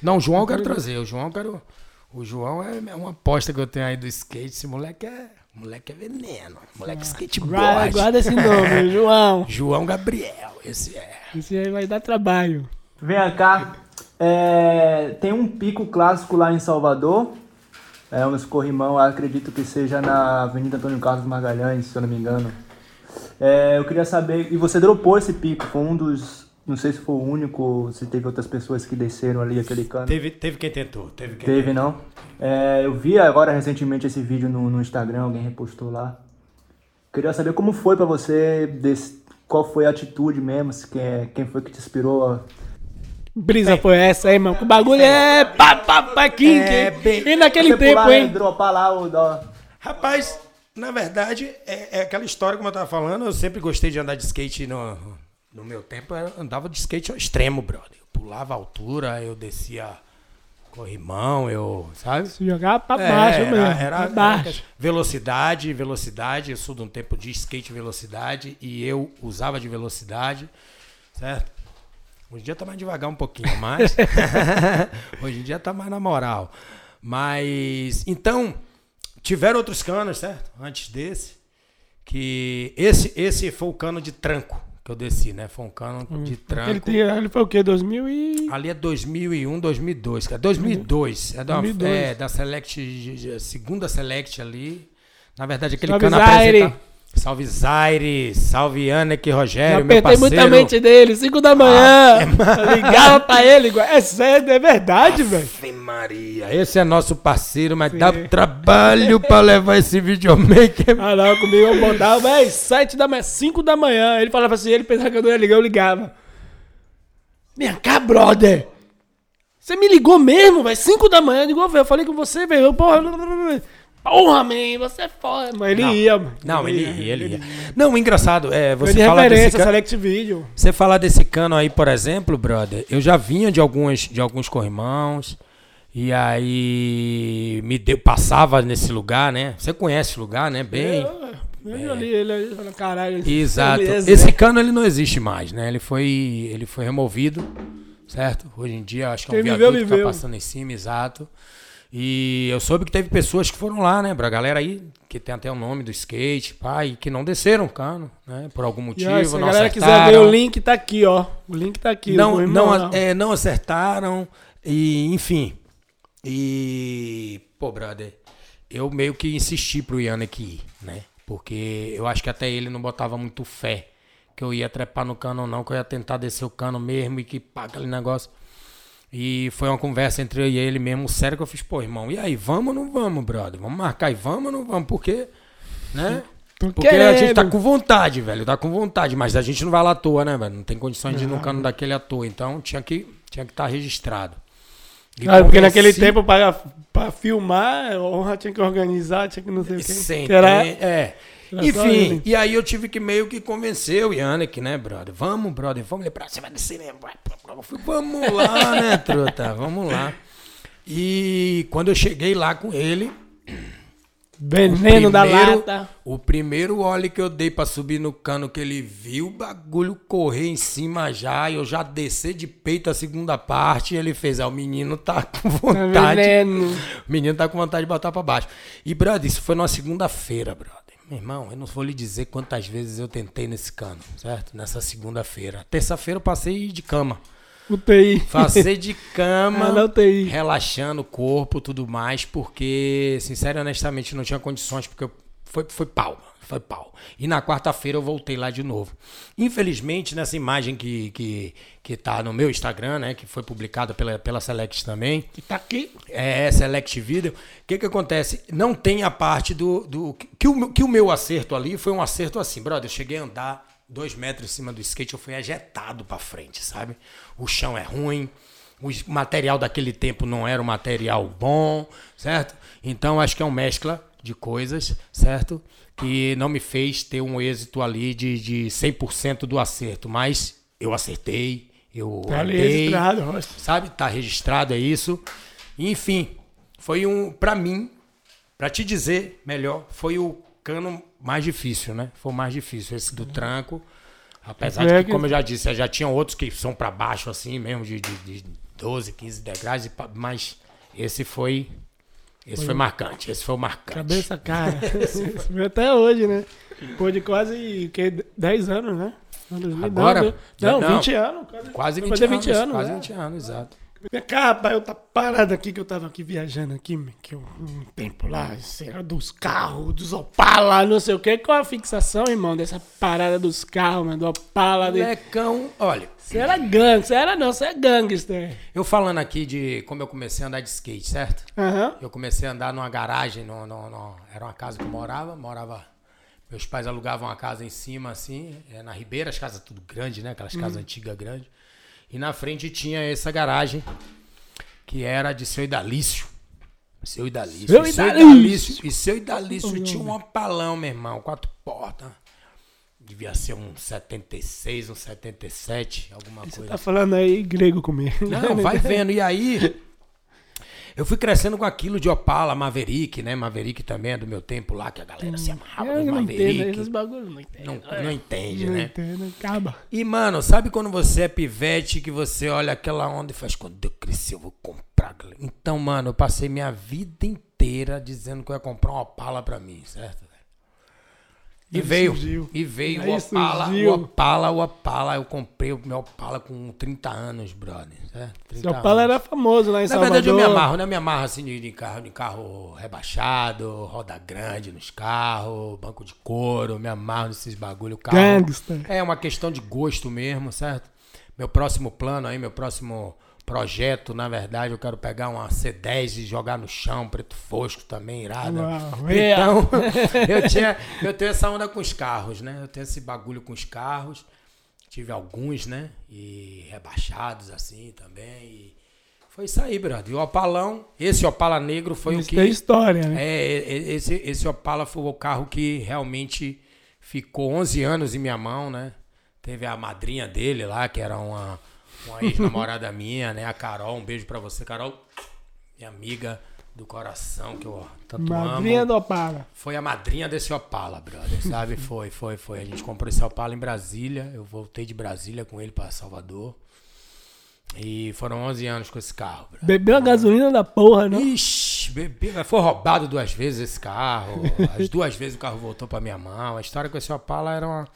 B: Não, o João eu quero trazer. O João eu quero. O João é é uma aposta que eu tenho aí do skate. Esse moleque é. Moleque é veneno. Moleque skateboard.
A: Guarda, guarda esse nome, [laughs] João.
B: João Gabriel, esse é.
A: Isso aí vai dar trabalho.
C: Vem cá. É, tem um pico clássico lá em Salvador. É um corrimão, acredito que seja na Avenida Antônio Carlos Magalhães, se eu não me engano. É, eu queria saber, e você dropou esse pico, foi um dos, não sei se foi o único, se teve outras pessoas que desceram ali aquele cano.
B: Teve, teve quem tentou. Teve quem
C: Teve, não? É, eu vi agora recentemente esse vídeo no, no Instagram, alguém repostou lá. Queria saber como foi pra você, desse- qual foi a atitude mesmo, se quem, quem foi que te inspirou a
A: Brisa foi essa aí, mano. O bagulho é pá, pá, pá,
B: É,
A: quim.
B: bem-
A: E naquele
C: Você
A: tempo,
C: pular,
A: hein?
C: Dropar lá o dó.
B: Rapaz, na verdade, é, é aquela história como eu tava falando. Eu sempre gostei de andar de skate no, no meu tempo. Eu andava de skate ao extremo, brother. Eu pulava a altura, eu descia corrimão, eu. Sabe?
A: Se jogar pra
B: É,
A: baixo
B: era-
A: mesmo.
B: era
A: baixo.
B: velocidade, velocidade. Eu sou de um tempo de skate velocidade e eu usava de velocidade, certo? Hoje em dia tá mais devagar um pouquinho, mas [laughs] hoje em dia tá mais na moral. Mas então tiveram outros canos, certo? Antes desse, que esse esse foi o cano de tranco que eu desci, né? Foi um cano de tranco.
A: Ele, tem, ele foi o quê? 2000 e...
B: Ali é 2001, 2002, cara. 2002. É da,
A: 2002.
B: É, da Select, segunda Select ali. Na verdade, aquele cano apresenta... Salve Zaire, salve Anek Rogério, meu
A: apertei
B: parceiro.
A: muita mente dele, 5 da manhã. ligava pra ele. igual- É sério, é verdade, velho.
B: Maria, esse é nosso parceiro, mas
A: Sim.
B: dá trabalho pra levar esse videomaker.
A: Ah, não, comigo eu botava, véi, 7 da manhã, 5 da manhã. Ele falava assim, ele pensava que eu não ia ligar, eu ligava. Vem cá, brother. Você me ligou mesmo, velho? 5 da manhã, ligou, velho. Eu falei com você, velho. Porra, porra, man, você é foda. Mas ele
B: Não.
A: ia, mano.
B: Não, ele ia, ele ia. Não, o engraçado é
A: Foi
B: você
A: de
B: falar desse cano,
A: Select Video.
B: você falar desse cano aí, por exemplo, brother, eu já vinha de alguns de alguns corrimãos e aí me deu passava nesse lugar, né? Você conhece o lugar, né? Bem.
A: Eu, eu ali, ele ali, falando, caralho.
B: Exato.
A: beleza,
B: Esse
A: né?
B: cano ele não existe mais, né? Ele foi ele foi removido, certo? Hoje em dia acho que é um
A: Quem viveu,
B: viaduto que tá passando em cima, exato. E eu soube que teve pessoas que foram lá, né, pra galera aí, que tem até o nome do skate, pai, que não desceram o cano, né, por algum motivo,
A: se a
B: não
A: galera quiser
B: acertaram.
A: ver o link, tá aqui, ó. O link tá aqui.
B: não, não,
A: irmão,
B: é, não acertaram e enfim. E pô, brother, eu meio que insisti pro Yannick ir, né? Porque eu acho que até ele não botava muito fé que eu ia trepar no cano ou não, que eu ia tentar descer o cano mesmo e que pá, aquele negócio. E foi uma conversa entre eu e ele mesmo, sério, que eu fiz, pô, irmão, e aí, vamos ou não vamos, brother? Vamos marcar e vamos ou não vamos? Porque, né?
A: Tô
B: Porque a gente tá
A: querendo.
B: com vontade, velho. Tá com vontade, mas a gente não vai lá à toa, né, velho? Não tem condições de ir no cano daquele à toa. Então tinha que tinha que estar registrado. E
A: Ah, porque naquele tempo, pra, pra filmar, honra tinha que organizar, tinha que não sei o quê.
B: Sem
A: Que era-
B: é.
A: Era só
B: Enfim, e aí eu tive que meio que convencer o Yannick, né, brother? Vamos, brother, vamos lembrar, você vai descer fui, Vamos lá, né, [laughs] truta? Vamos lá. E quando eu cheguei lá com ele,
A: Veneno da lata.
B: O primeiro óleo que eu dei pra subir no cano que ele viu o bagulho correr em cima já, e eu já descer de peito a segunda parte, e ele fez, ah, o menino tá [laughs] com vontade.
A: Veneno.
B: O menino tá com vontade de botar pra baixo. E, brother, isso foi numa segunda-feira, brother. Meu irmão, eu não vou lhe dizer quantas vezes eu tentei nesse cano, certo? Nessa segunda-feira. Terça-feira eu passei de cama.
A: UTI.
B: Passei de [laughs] cama,
A: na UTI.
B: relaxando o corpo tudo mais, porque, sincero e honestamente, não tinha condições, porque foi, foi pau. Foi pau. E na quarta-feira eu voltei lá de novo. Infelizmente, nessa imagem que, que, que tá no meu Instagram, né? Que foi publicada pela, pela Select também.
A: Que tá aqui.
B: É, Select Video. O que que acontece? Não tem a parte do... do que, o, meu- que o meu acerto ali foi um acerto assim, brother. Eu cheguei a andar dois metros em cima do skate, eu fui ejetado pra frente, sabe? O chão é ruim. O material daquele tempo não era um material bom, certo? Então acho que é uma mescla de coisas, certo? Que não me fez ter um êxito ali de, de 100% do acerto. Mas eu acertei, eu
A: Tá
B: andei,
A: registrado,
B: sabe? Tá registrado, é isso. Enfim, foi um, pra mim, pra te dizer melhor, foi o cano mais difícil, né? Foi o mais difícil, esse do tranco. Apesar de
A: É
B: que,
A: que-
B: como eu já disse, já tinha outros que são pra baixo, assim mesmo, de, de, de 12, 15 degraus, mas esse foi. Esse foi marcante, esse foi o marcante.
A: Cabeça, cara. [laughs] Até hoje, né? Depois de quase que, 10 anos, né? Não, 2000,
B: Agora?
A: Não, não,
B: Não.
A: 20 anos. Quase,
B: Quase
A: vai
B: 20
A: fazer
B: anos.
A: 20 anos.
B: quase
A: né?
B: 20 anos, exato.
A: Vem cá, rapaz, eu tá parado aqui que eu tava aqui viajando aqui, que eu, um tempo lá, será dos carros, dos Opala, não sei o que. Qual a fixação, irmão, dessa parada dos carros, mano, do Opala? De...
B: Lecão, olha,
A: Você era gang, você era não, você é gangster.
B: eu falando aqui de como eu comecei a andar de skate, certo?
A: Aham.
B: Eu comecei a andar numa garagem, no, no, no- era uma casa que eu morava, morava. Meus pais alugavam uma casa em cima, assim, é, na Ribeira, as casas tudo grande, né? Aquelas casas antigas grandes. E na frente tinha essa garagem, que era de seu Idalício. Seu Idalício.
A: Seu
B: E seu
A: Idalício.
B: Idalício. E seu Idalício tinha um opalão, meu irmão, quatro portas. Devia ser um 76, um 77, alguma coisa
A: Tá falando aí grego comigo.
B: não, vai vendo. E aí, [laughs] eu fui crescendo com aquilo de Opala, Maverick, né? Maverick também é do meu tempo lá, que a galera se amarrava
A: Eu
B: no
A: não entendo, esses
B: Maverick.
A: bagulhos não entendo.
B: Não, não entende,
A: Não
B: né?
A: entendo, acaba.
B: E, mano, sabe quando você é pivete, que você olha aquela onda e faz, quando eu crescer eu vou comprar. galera?" Então, mano, eu passei minha vida inteira dizendo que eu ia comprar uma Opala pra mim, certo? E
A: Aí
B: veio,
A: surgiu.
B: e veio
A: Aí
B: o Opala,
A: surgiu.
B: o Opala, o Opala. Eu comprei o meu Opala com 30 anos, brother. Certo? 30
A: Seu Opala
B: anos.
A: era famoso lá em
B: Na
A: Salvador.
B: verdade, eu me amarro, né? Eu me amarro assim de, de carro, de carro rebaixado, roda grande nos carros, banco de couro, me amarro nesses bagulho. Carro.
A: Gangster.
B: É uma questão de gosto mesmo, certo? Meu próximo plano aí, meu próximo projeto, na verdade, eu quero pegar uma C10 e jogar no chão, preto fosco também, irada.
A: Uau.
B: Então, [laughs] eu, [laughs] tinha, eu tenho essa onda com os carros, né? Eu tenho esse bagulho com os carros. Tive alguns, né? E rebaixados assim também. E foi isso aí, brother. E o Opalão, esse Opala negro foi o
A: Isso
B: que.
A: tem história, né?
B: É, esse, esse Opala foi o carro que realmente ficou 11 anos em minha mão, né? Teve a madrinha dele lá, que era uma, uma ex-namorada minha, né? A Carol, um beijo pra você, Carol. Minha amiga do coração, que eu tanto
A: Madrinha
B: amo.
A: do Opala.
B: Foi a madrinha desse Opala, brother, sabe? Foi, foi, foi. A gente comprou esse Opala em Brasília. Eu voltei de Brasília com ele pra Salvador. E foram 11 anos com esse carro, brother.
A: Bebeu a gasolina da porra, não?
B: Ixi, mas foi roubado duas vezes esse carro. As duas vezes o carro voltou pra minha mão. A história com esse Opala era uma,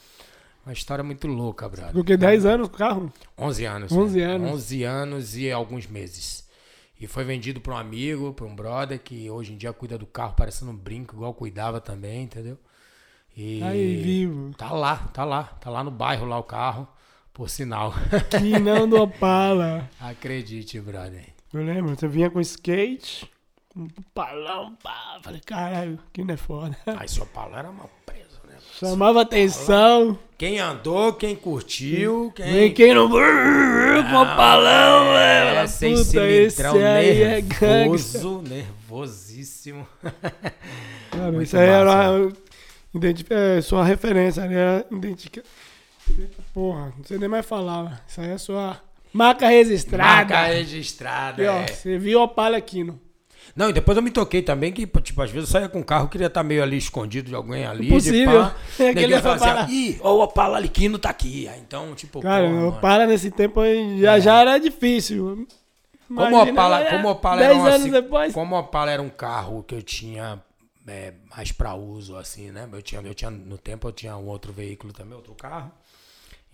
B: uma história muito louca, brother.
A: Porque 10 anos o carro.
B: 11 anos.
A: 11
B: né?
A: anos.
B: 11 anos e alguns meses. E foi vendido pra um amigo, pra um brother que hoje em dia cuida do carro parecendo um brinco, igual cuidava também, entendeu? E
A: Aí, vivo.
B: tá lá, tá lá, tá lá no bairro lá o carro, por sinal. [laughs]
A: Que [laughs] não do Opala.
B: Acredite, brother.
A: Eu lembro, você vinha com skate, um palão, pá. Falei, caralho, que não é foda.
B: Ah, esse Opala era mal preso, né?
A: Chamava atenção.
B: Quem andou, quem curtiu, quem.
A: Vem quem não. Com palão,
B: é,
A: velho.
B: sem
A: Puta, esse aí é
B: nervoso, nervosíssimo. [laughs]
A: Cara,
B: Muito
A: isso aí era é, sua referência, ali era identifica. Porra, não sei nem mais falar. Isso aí é sua marca registrada.
B: Marca registrada.
A: Aqui, ó,
B: é.
A: você viu o Opala aqui, não?
B: E depois eu me toquei também que, tipo, às vezes eu saía com o carro, queria estar meio ali escondido de alguém ali.
A: Impossível.
B: De pá, [laughs]
A: É aquele
B: Ninguém fazia, ih, ó, o Opala Liquino tá aqui. Aí, Então, tipo,
A: Cara, o. Opala nesse tempo já, já era difícil.
B: Como o
A: Imagina,
B: Opala,
A: né?
B: como Opala era
A: 10
B: uma,
A: anos
B: assim,
A: depois.
B: como Opala era um carro que eu tinha é, mais pra uso, assim, né? Eu tinha, eu tinha, no tempo eu tinha um outro veículo também, outro carro.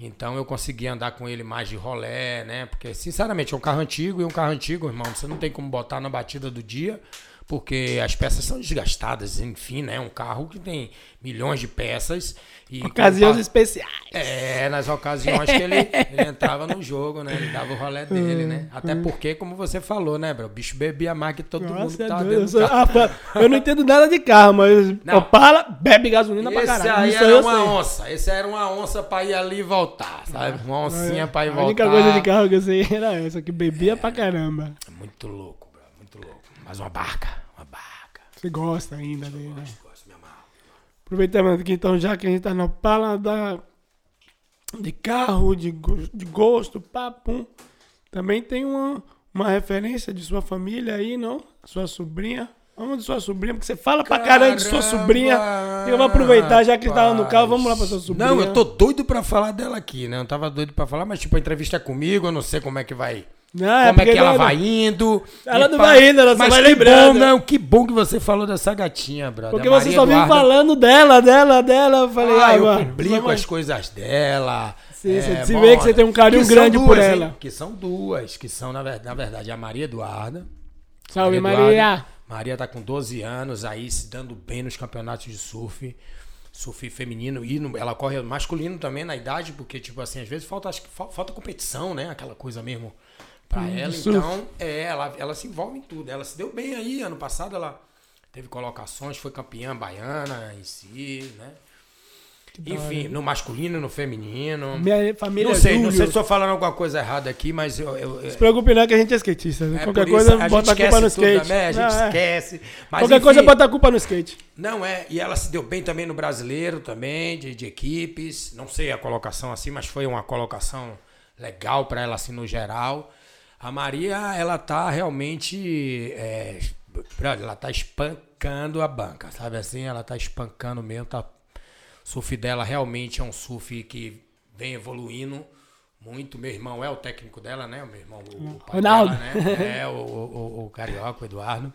B: Então eu conseguia andar com ele mais de rolé, né? Porque, sinceramente, é um carro antigo e um carro antigo, irmão, você não tem como botar na batida do dia, porque as peças são desgastadas, enfim, né? Um carro que tem milhões de peças. E
A: Ocasiões especiais.
B: É, nas ocasiões que ele, [laughs] ele entrava no jogo, né? Ele dava o rolé dele, né? Até porque, como você falou, né, bro? O bicho bebia mais que todo mundo
A: Nossa,
B: que
A: é
B: tava
A: doido. Eu, ah, eu não entendo nada de carro, mas
B: Não.
A: Opala bebe gasolina pra
B: Esse
A: caralho.
B: aí
A: Isso
B: era uma
A: sei.
B: onça. Esse era uma onça pra ir ali e voltar, sabe? Uma oncinha pra ir
A: A
B: voltar.
A: única coisa de carro que eu sei era essa, que bebia pra caramba.
B: Muito louco, bro. Muito louco. Mas uma barca. Uma barca.
A: Você gosta ainda dele, né? Aproveitando aqui, então, já que a gente tá no Opala da, de carro, de, de gosto, papo, também tem uma, uma referência de sua família aí, não? Sua sobrinha. Vamos de sua sobrinha, porque você fala pra caramba de sua sobrinha. Eu vou aproveitar, já que estava no carro, vamos lá pra sua sobrinha.
B: Não, eu tô doido pra falar dela aqui, né? Eu tava doido pra falar, mas tipo, a entrevista é comigo, eu não sei como é que vai.
A: Não,
B: como é
A: porque
B: que ela
A: não-
B: vai indo.
A: Ela não
B: pá.
A: vai indo, ela só
B: Mas
A: vai
B: que
A: lembrando.
B: Bom, não, que bom que você falou dessa gatinha, brother.
A: Porque você
B: Maria
A: só vive
B: Eduarda-
A: falando dela, dela, dela. Eu falei,
B: Ah,
A: ah,
B: eu
A: mano,
B: publico as coisas dela.
A: Sim,
B: é,
A: você- se vê que você tem um carinho grande por
B: duas, hein?
A: ela.
B: Que são duas, que são, na verdade, na verdade, a Maria Eduarda.
A: Salve,
B: Eduarda.
A: Maria.
B: Maria tá com 12 anos aí, se dando bem nos campeonatos de surf. Surf feminino e no- ela corre masculino também na idade, porque, tipo assim, às vezes falta, acho que fal- falta competição, né? Aquela coisa mesmo pra ela. Então, é, ela, ela se envolve em tudo. Ela se deu bem aí. Ano passado ela teve colocações, foi campeã baiana em si, né? Enfim, no masculino, no feminino.
A: Minha família
B: Não sei, não sei se estou falando alguma coisa errada aqui, mas eu. eu, eu
A: Se preocupe não que a gente é skatista.
B: é
A: Qualquer coisa,
B: a
A: bota a culpa no skate.
B: também, a gente
A: Não, é.
B: esquece.
A: Qualquer
B: enfim,
A: coisa, bota a culpa no skate.
B: Não, é. E ela se deu bem também no brasileiro, também, de, de equipes. Não sei a colocação assim, mas foi uma colocação legal para ela, assim, no geral. A Maria, ela tá realmente. é, ela tá espancando a banca, sabe assim? Ela tá espancando mesmo. Tá... O surf dela realmente é um surf que vem evoluindo muito. Meu irmão é o técnico dela, né? O meu irmão, o, o pai
A: Ronaldo.
B: dela, né? É, o, o, o- Carioca, o Eduardo.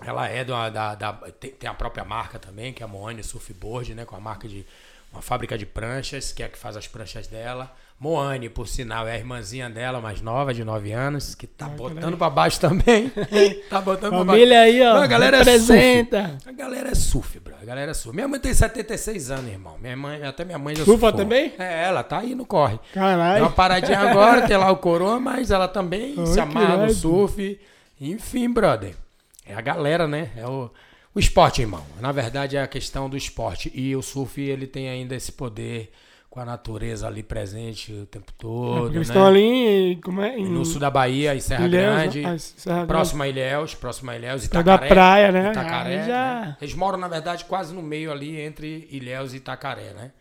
B: Ela é da, da, da- tem, tem a própria marca também, que é a Moane Surfboard, né? Com a marca de uma fábrica de pranchas, que é a que faz as pranchas dela. Moane, por sinal, é a irmãzinha dela, mais nova, de 9 anos, que tá botando pra baixo também. [laughs] tá botando pra baixo.
A: Família aí, ó.
B: Não, a galera é
A: representa.
B: surf. A galera é surf, bro. A galera é surf. Minha mãe tem 76 anos, irmão. Minha mãe, até minha mãe já
A: Surfa também?
B: É, ela tá aí no corre. Deu
A: Caralho.
B: uma paradinha agora, tem lá o coroa, mas ela também
A: Ai,
B: se amarra no surf. Enfim, brother. É a galera, né? É o, o esporte, irmão. Na verdade, é a questão do esporte. E o surf, ele tem ainda esse poder com a natureza ali presente o tempo todo.
A: Porque eles
B: né?
A: estão ali como é? em
B: No sul da Bahia, em Serra
A: Ilhéus,
B: Grande.
A: ah, Serra Grande.
B: Próximo a Ilhéus, próximo a Ilhéus, Itacaré.
A: da praia, né?
B: Itacaré,
A: já-
B: né? Eles moram, na verdade, quase no meio ali entre Ilhéus e Itacaré, né?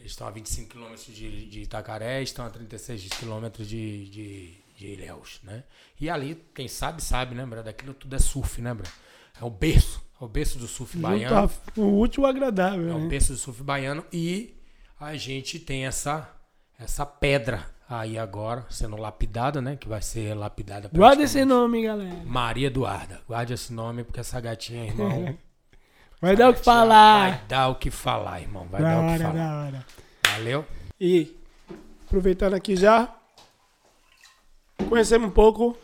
B: Eles estão a 25 quilômetros de, de Itacaré, estão a 36 quilômetros de, de, de Ilhéus, né? E ali, quem sabe, sabe, né, brother? Aquilo tudo é surf, né, brother? É o berço, é o berço do surf
A: Junto
B: baiano.
A: a- o útil agradável.
B: É o
A: né?
B: berço do surf baiano e a gente tem essa, essa pedra aí agora sendo lapidada, né? Que vai ser lapidada
A: Guarda esse nome, galera.
B: Maria Eduarda. Guarde esse nome porque essa gatinha, irmão. [laughs]
A: Vai dar o que falar.
B: Vai dar o que falar, irmão. Vai
A: Da
B: dar o que
A: hora,
B: falar.
A: da hora.
B: Valeu?
A: E aproveitando aqui já, conhecemos um pouco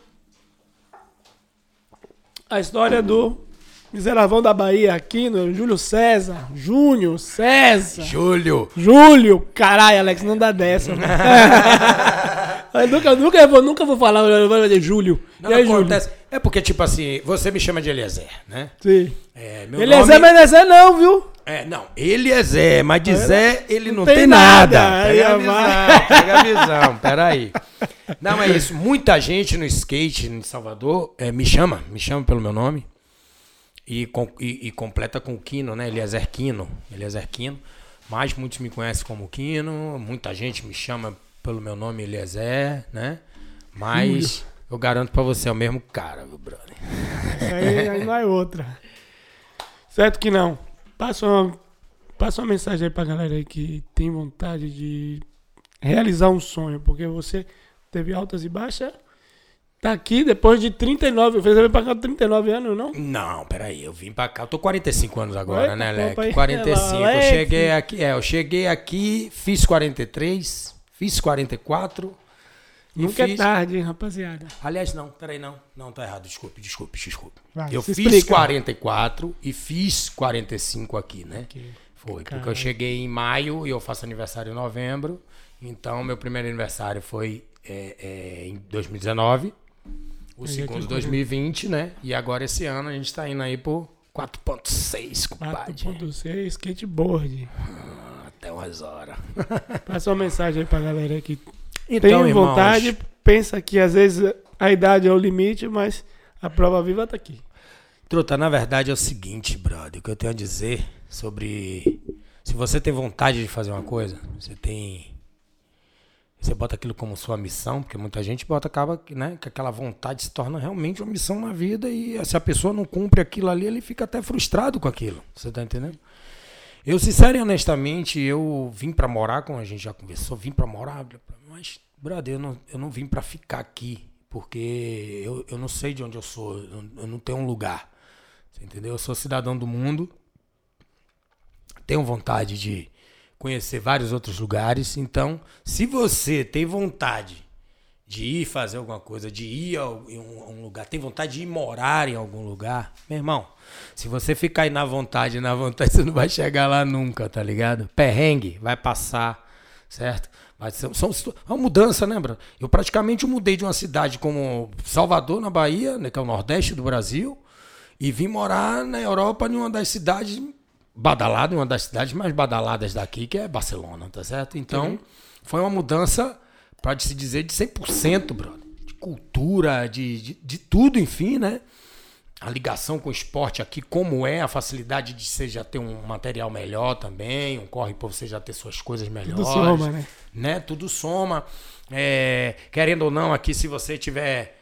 A: a história do miseravão da Bahia aqui no Júlio César. Júnior César.
B: Júlio.
A: Júlio, caralho, Alex, não dá dessa. [laughs] eu nunca, nunca, vou, nunca vou falar, eu vou dizer Júlio.
B: Não
A: e aí,
B: acontece. É porque, tipo assim, você me chama de Eliezer, né?
A: Júlio? Sim.
B: É, meu
A: é
B: nome...
A: Mas não é Zé não, viu?
B: É, não, ele é Zé, mas de Zé ele não
A: tem
B: tem,
A: nada.
B: nada. Pega a
A: ó,
B: visão, pega a visão, peraí. Não, é isso. Muita gente no skate em Salvador é, me chama, me chama pelo meu nome. E, com- e- e completa com Quino, né? Eliezer Quino. Eliezer Quino. Mas muitos me conhecem como Quino. Muita gente me chama pelo meu nome Eliezer, né? Mas eu garanto pra você, é o mesmo cara, meu brother.
A: Aí, aí [laughs] não é outra. Certo que não. Passa uma, passa uma mensagem aí pra galera aí que tem vontade de realizar um sonho, porque você teve altas e baixas. Tá aqui depois de 39. Você veio pra cá com 39 anos, não?
B: Não, peraí, eu vim pra cá. Eu tô 45 anos agora, né, Leque? 45. Eu cheguei aqui, é, eu cheguei aqui, fiz 43, fiz 44. E
A: Nunca é
B: fiz-
A: tarde, hein, rapaziada.
B: Aliás, não, peraí, não. Não, tá errado. Desculpe, desculpe, desculpe.
A: Vai,
B: eu fiz
A: explica.
B: 44 e fiz 45 aqui, né?
A: Aqui.
B: Foi, porque
A: Caralho.
B: eu cheguei em maio e eu faço aniversário em novembro. Então, meu primeiro aniversário foi é, é, em 2019. O segundo,
A: aqui,
B: 2020, né? E agora, esse ano, a gente tá indo aí por 4.6, compadre.
A: 4.6 skateboard.
B: Até umas horas. [laughs]
A: Passa uma mensagem aí pra galera que
B: Então,
A: tem
B: irmãos,
A: vontade, pensa que às vezes a idade é o limite, mas a prova viva tá aqui.
B: Truta, na verdade é o seguinte, brother, o que eu tenho a dizer sobre. Se você tem vontade de fazer uma coisa, você tem. Você bota aquilo como sua missão, porque muita gente bota, acaba né, que aquela vontade se torna realmente uma missão na vida e se a pessoa não cumpre aquilo ali, ele fica até frustrado com aquilo. Você tá entendendo? Eu, sincero e honestamente, eu vim pra morar, como a gente já conversou, vim pra morar, mas, brother, eu não, eu não vim pra ficar aqui, porque eu, eu não sei de onde eu sou, eu, eu não tenho um lugar. Você entendeu? Eu sou cidadão do mundo, tenho vontade de conhecer vários outros lugares. Então, se você tem vontade de ir fazer alguma coisa, de ir a um, lugar, tem vontade de ir morar em algum lugar, meu irmão, se você ficar aí na vontade, na vontade, [laughs] você não vai chegar lá nunca, tá ligado? Perrengue vai passar, certo? Mas são, são é uma mudança, né, bro? Eu praticamente mudei de uma cidade como Salvador, na Bahia, né, que é o nordeste do Brasil, e vim morar na Europa, em uma das cidades badalada, uma das cidades mais badaladas daqui, que é Barcelona, tá certo? Então, foi uma mudança, pode se dizer, de 100%, brother. De cultura, de, de, de tudo, enfim, né? A ligação com o esporte aqui, como é, a facilidade de você já ter um material melhor também, um corre para você já ter suas coisas melhores.
A: Tudo soma, né?
B: né? Tudo soma. É, querendo ou não, aqui, se você tiver.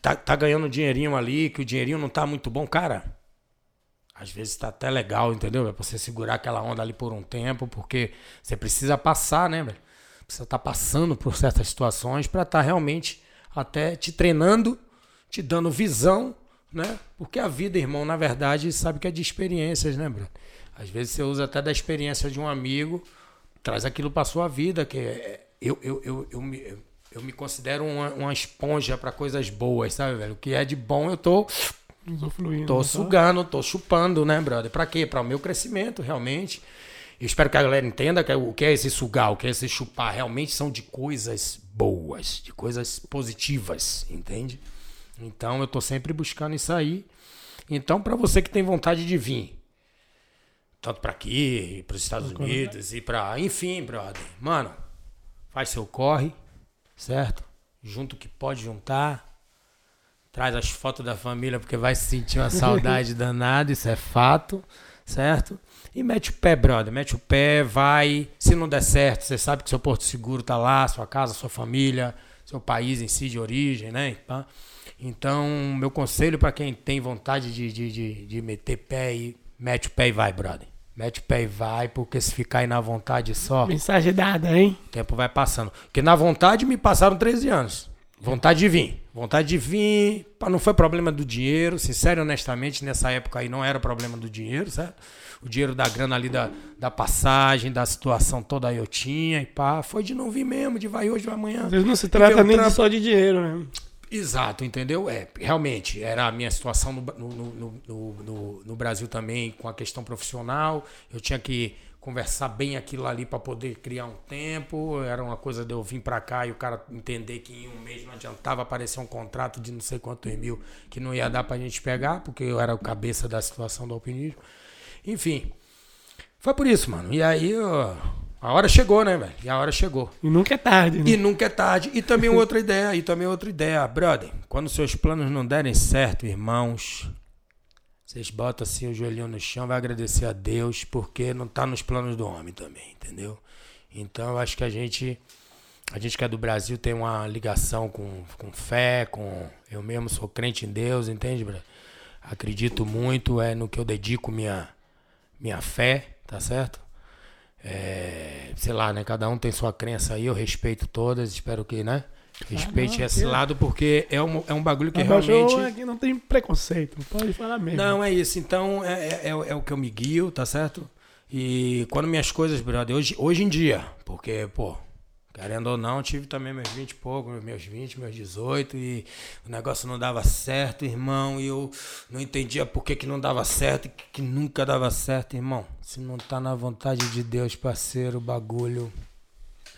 B: tá, tá ganhando um dinheirinho ali, que o dinheirinho não tá muito bom, cara. Às vezes tá até legal, entendeu? É pra você segurar aquela onda ali por um tempo, porque você precisa passar, né, velho? Precisa estar passando por certas situações pra estar realmente até te treinando, te dando visão, né? Porque a vida, irmão, na verdade, sabe que é de experiências, né, bro? Às vezes você usa até da experiência de um amigo, traz aquilo pra sua vida, que é, eu, eu, eu, eu, me, eu me considero uma, uma esponja pra coisas boas, sabe, velho? O que é de bom eu tô Tô
A: né?
B: sugando, tô chupando, né, brother? Pra quê? Pra o meu crescimento, realmente. Eu espero que a galera entenda que o que é esse sugar, o que é esse chupar. Realmente são de coisas boas, de coisas positivas, entende? Então eu tô sempre buscando isso aí. Então, pra você que tem vontade de vir, tanto pra aqui, para os Estados Unidos e pra. Enfim, brother. Mano, faz seu corre, certo? Junto o que pode juntar. Traz as fotos da família, porque vai sentir uma saudade [laughs] danada, isso é fato, certo? E mete o pé, brother, mete o pé, vai. Se não der certo, você sabe que seu Porto Seguro tá lá, sua casa, sua família, seu país em si de origem, né? Então, meu conselho para quem tem vontade de, de, de, de meter pé e mete o pé e vai, brother. Mete o pé e vai, porque se ficar aí na vontade só,
A: Mensagem dada, hein?
B: o tempo vai passando. Porque na vontade me passaram 13 anos. Vontade de vir. Vontade de vir. Não foi problema do dinheiro. Sincero e honestamente, nessa época aí não era problema do dinheiro, certo? O dinheiro da grana ali da, da passagem, da situação toda aí eu tinha. E pá, foi de não vir mesmo, de vai hoje, vai amanhã.
A: Às vezes não se trata nem de só de dinheiro, né?
B: Exato, entendeu? É, realmente, era a minha situação no, no, no, no- no Brasil também com a questão profissional. Eu tinha que conversar bem aquilo ali para poder criar um tempo. Era uma coisa de eu vir para cá e o cara entender que em um mês não adiantava aparecer um contrato de não sei quantos mil que não ia dar pra gente pegar, porque eu era o cabeça da situação do alpinismo. Enfim, foi por isso, mano. E aí, ó, a hora chegou, né, velho? E a hora chegou.
A: E nunca é tarde, né?
B: E nunca é tarde. E também outra [laughs] ideia, e também outra ideia, brother. Quando seus planos não derem certo, irmãos, vocês botam assim o joelhinho no chão, vai agradecer a Deus, porque não tá nos planos do homem também, entendeu? Então eu acho que a gente, a gente que é do Brasil tem uma ligação com, com fé, com eu mesmo sou crente em Deus, entende, brother? Acredito muito é no que eu dedico minha minha fé, tá certo? É, sei lá, né? Cada um tem sua crença aí, eu respeito todas, espero que, né? Respeite
A: não,
B: esse
A: que-
B: lado, porque é um, é um bagulho que
A: Abaixou
B: realmente.
A: aqui não tem preconceito, pode falar mesmo.
B: Não, é isso. Então, é, é, é o- é o que eu me guio, tá certo? E quando minhas coisas, brother, hoje, hoje em dia, porque, pô, Querendo ou não, tive também meus 20 e pouco, meus 20, meus 18, e o negócio não dava certo, irmão, e eu não entendia por que, que não dava certo e que, que nunca dava certo, irmão. Se não tá na vontade de Deus, parceiro, o bagulho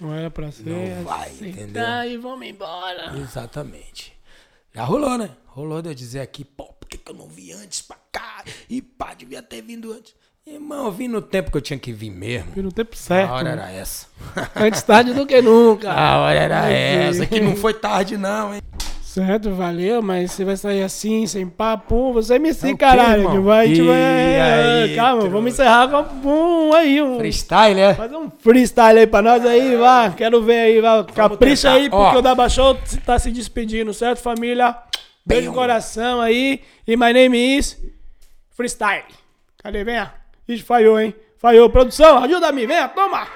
A: Não era pra ser.
B: Não vai,
A: assim,
B: entendeu?
A: Tá, e vamos embora.
B: Exatamente. Já rolou, né? Rolou de eu dizer aqui, pô, por que, que eu não vi antes pra cá? E pá, devia ter vindo antes. Irmão, eu vim no tempo que eu tinha que vir mesmo.
A: E no tempo
B: A
A: certo.
B: hora
A: né?
B: era essa.
A: Antes tarde do que nunca. [laughs]
B: A hora era essa,
A: que
B: não foi tarde não, hein?
A: Certo, valeu, mas você vai sair assim, sem papo. Você me
B: É
A: sim,
B: o quê,
A: caralho. vai,
B: E
A: vai.
B: aí,
A: Calma,
B: trouxa?
A: vamos encerrar com um aí, um.
B: Freestyle, é?
A: Fazer um freestyle aí pra nós aí, vá. Quero ver aí, vá. Capricha
B: tentar.
A: aí, porque
B: Ó.
A: o Show tá se despedindo, certo, família? Beijo no coração aí. E my name is Freestyle. Cadê? Venha. Ixi, falhou, hein? Falhou. Produção, ajuda-me, venha, toma.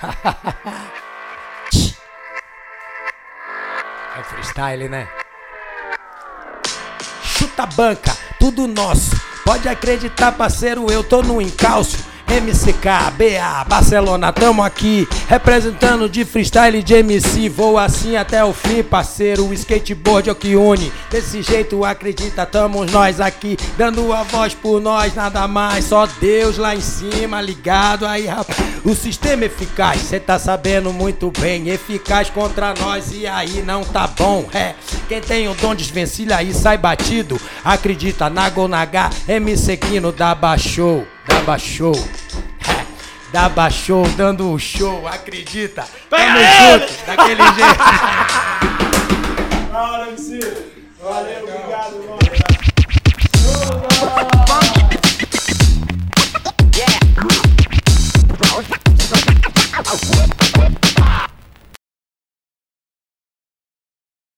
A: [laughs]
B: É o freestyle, né? Chuta a banca, tudo nosso. Pode acreditar, parceiro, eu tô no encalço. MCK, BA, Barcelona, tamo aqui Representando de freestyle de MC Vou assim até o fim, parceiro O skateboard é o que une. Desse jeito acredita, tamo nós aqui Dando a voz por nós, nada mais. Só Deus lá em cima, ligado aí, rapaz. O sistema eficaz, cê tá sabendo muito bem. Eficaz contra nós e aí não tá bom É, quem tem o dom desvencilha aí sai batido. Acredita na Gonaga, MC Kino da Baixou Daba show. Daba show, dando um show, acredita. Tamo junto, daquele jeito. [laughs] Da hora, MC.
A: Valeu, obrigado, mano. Yeah.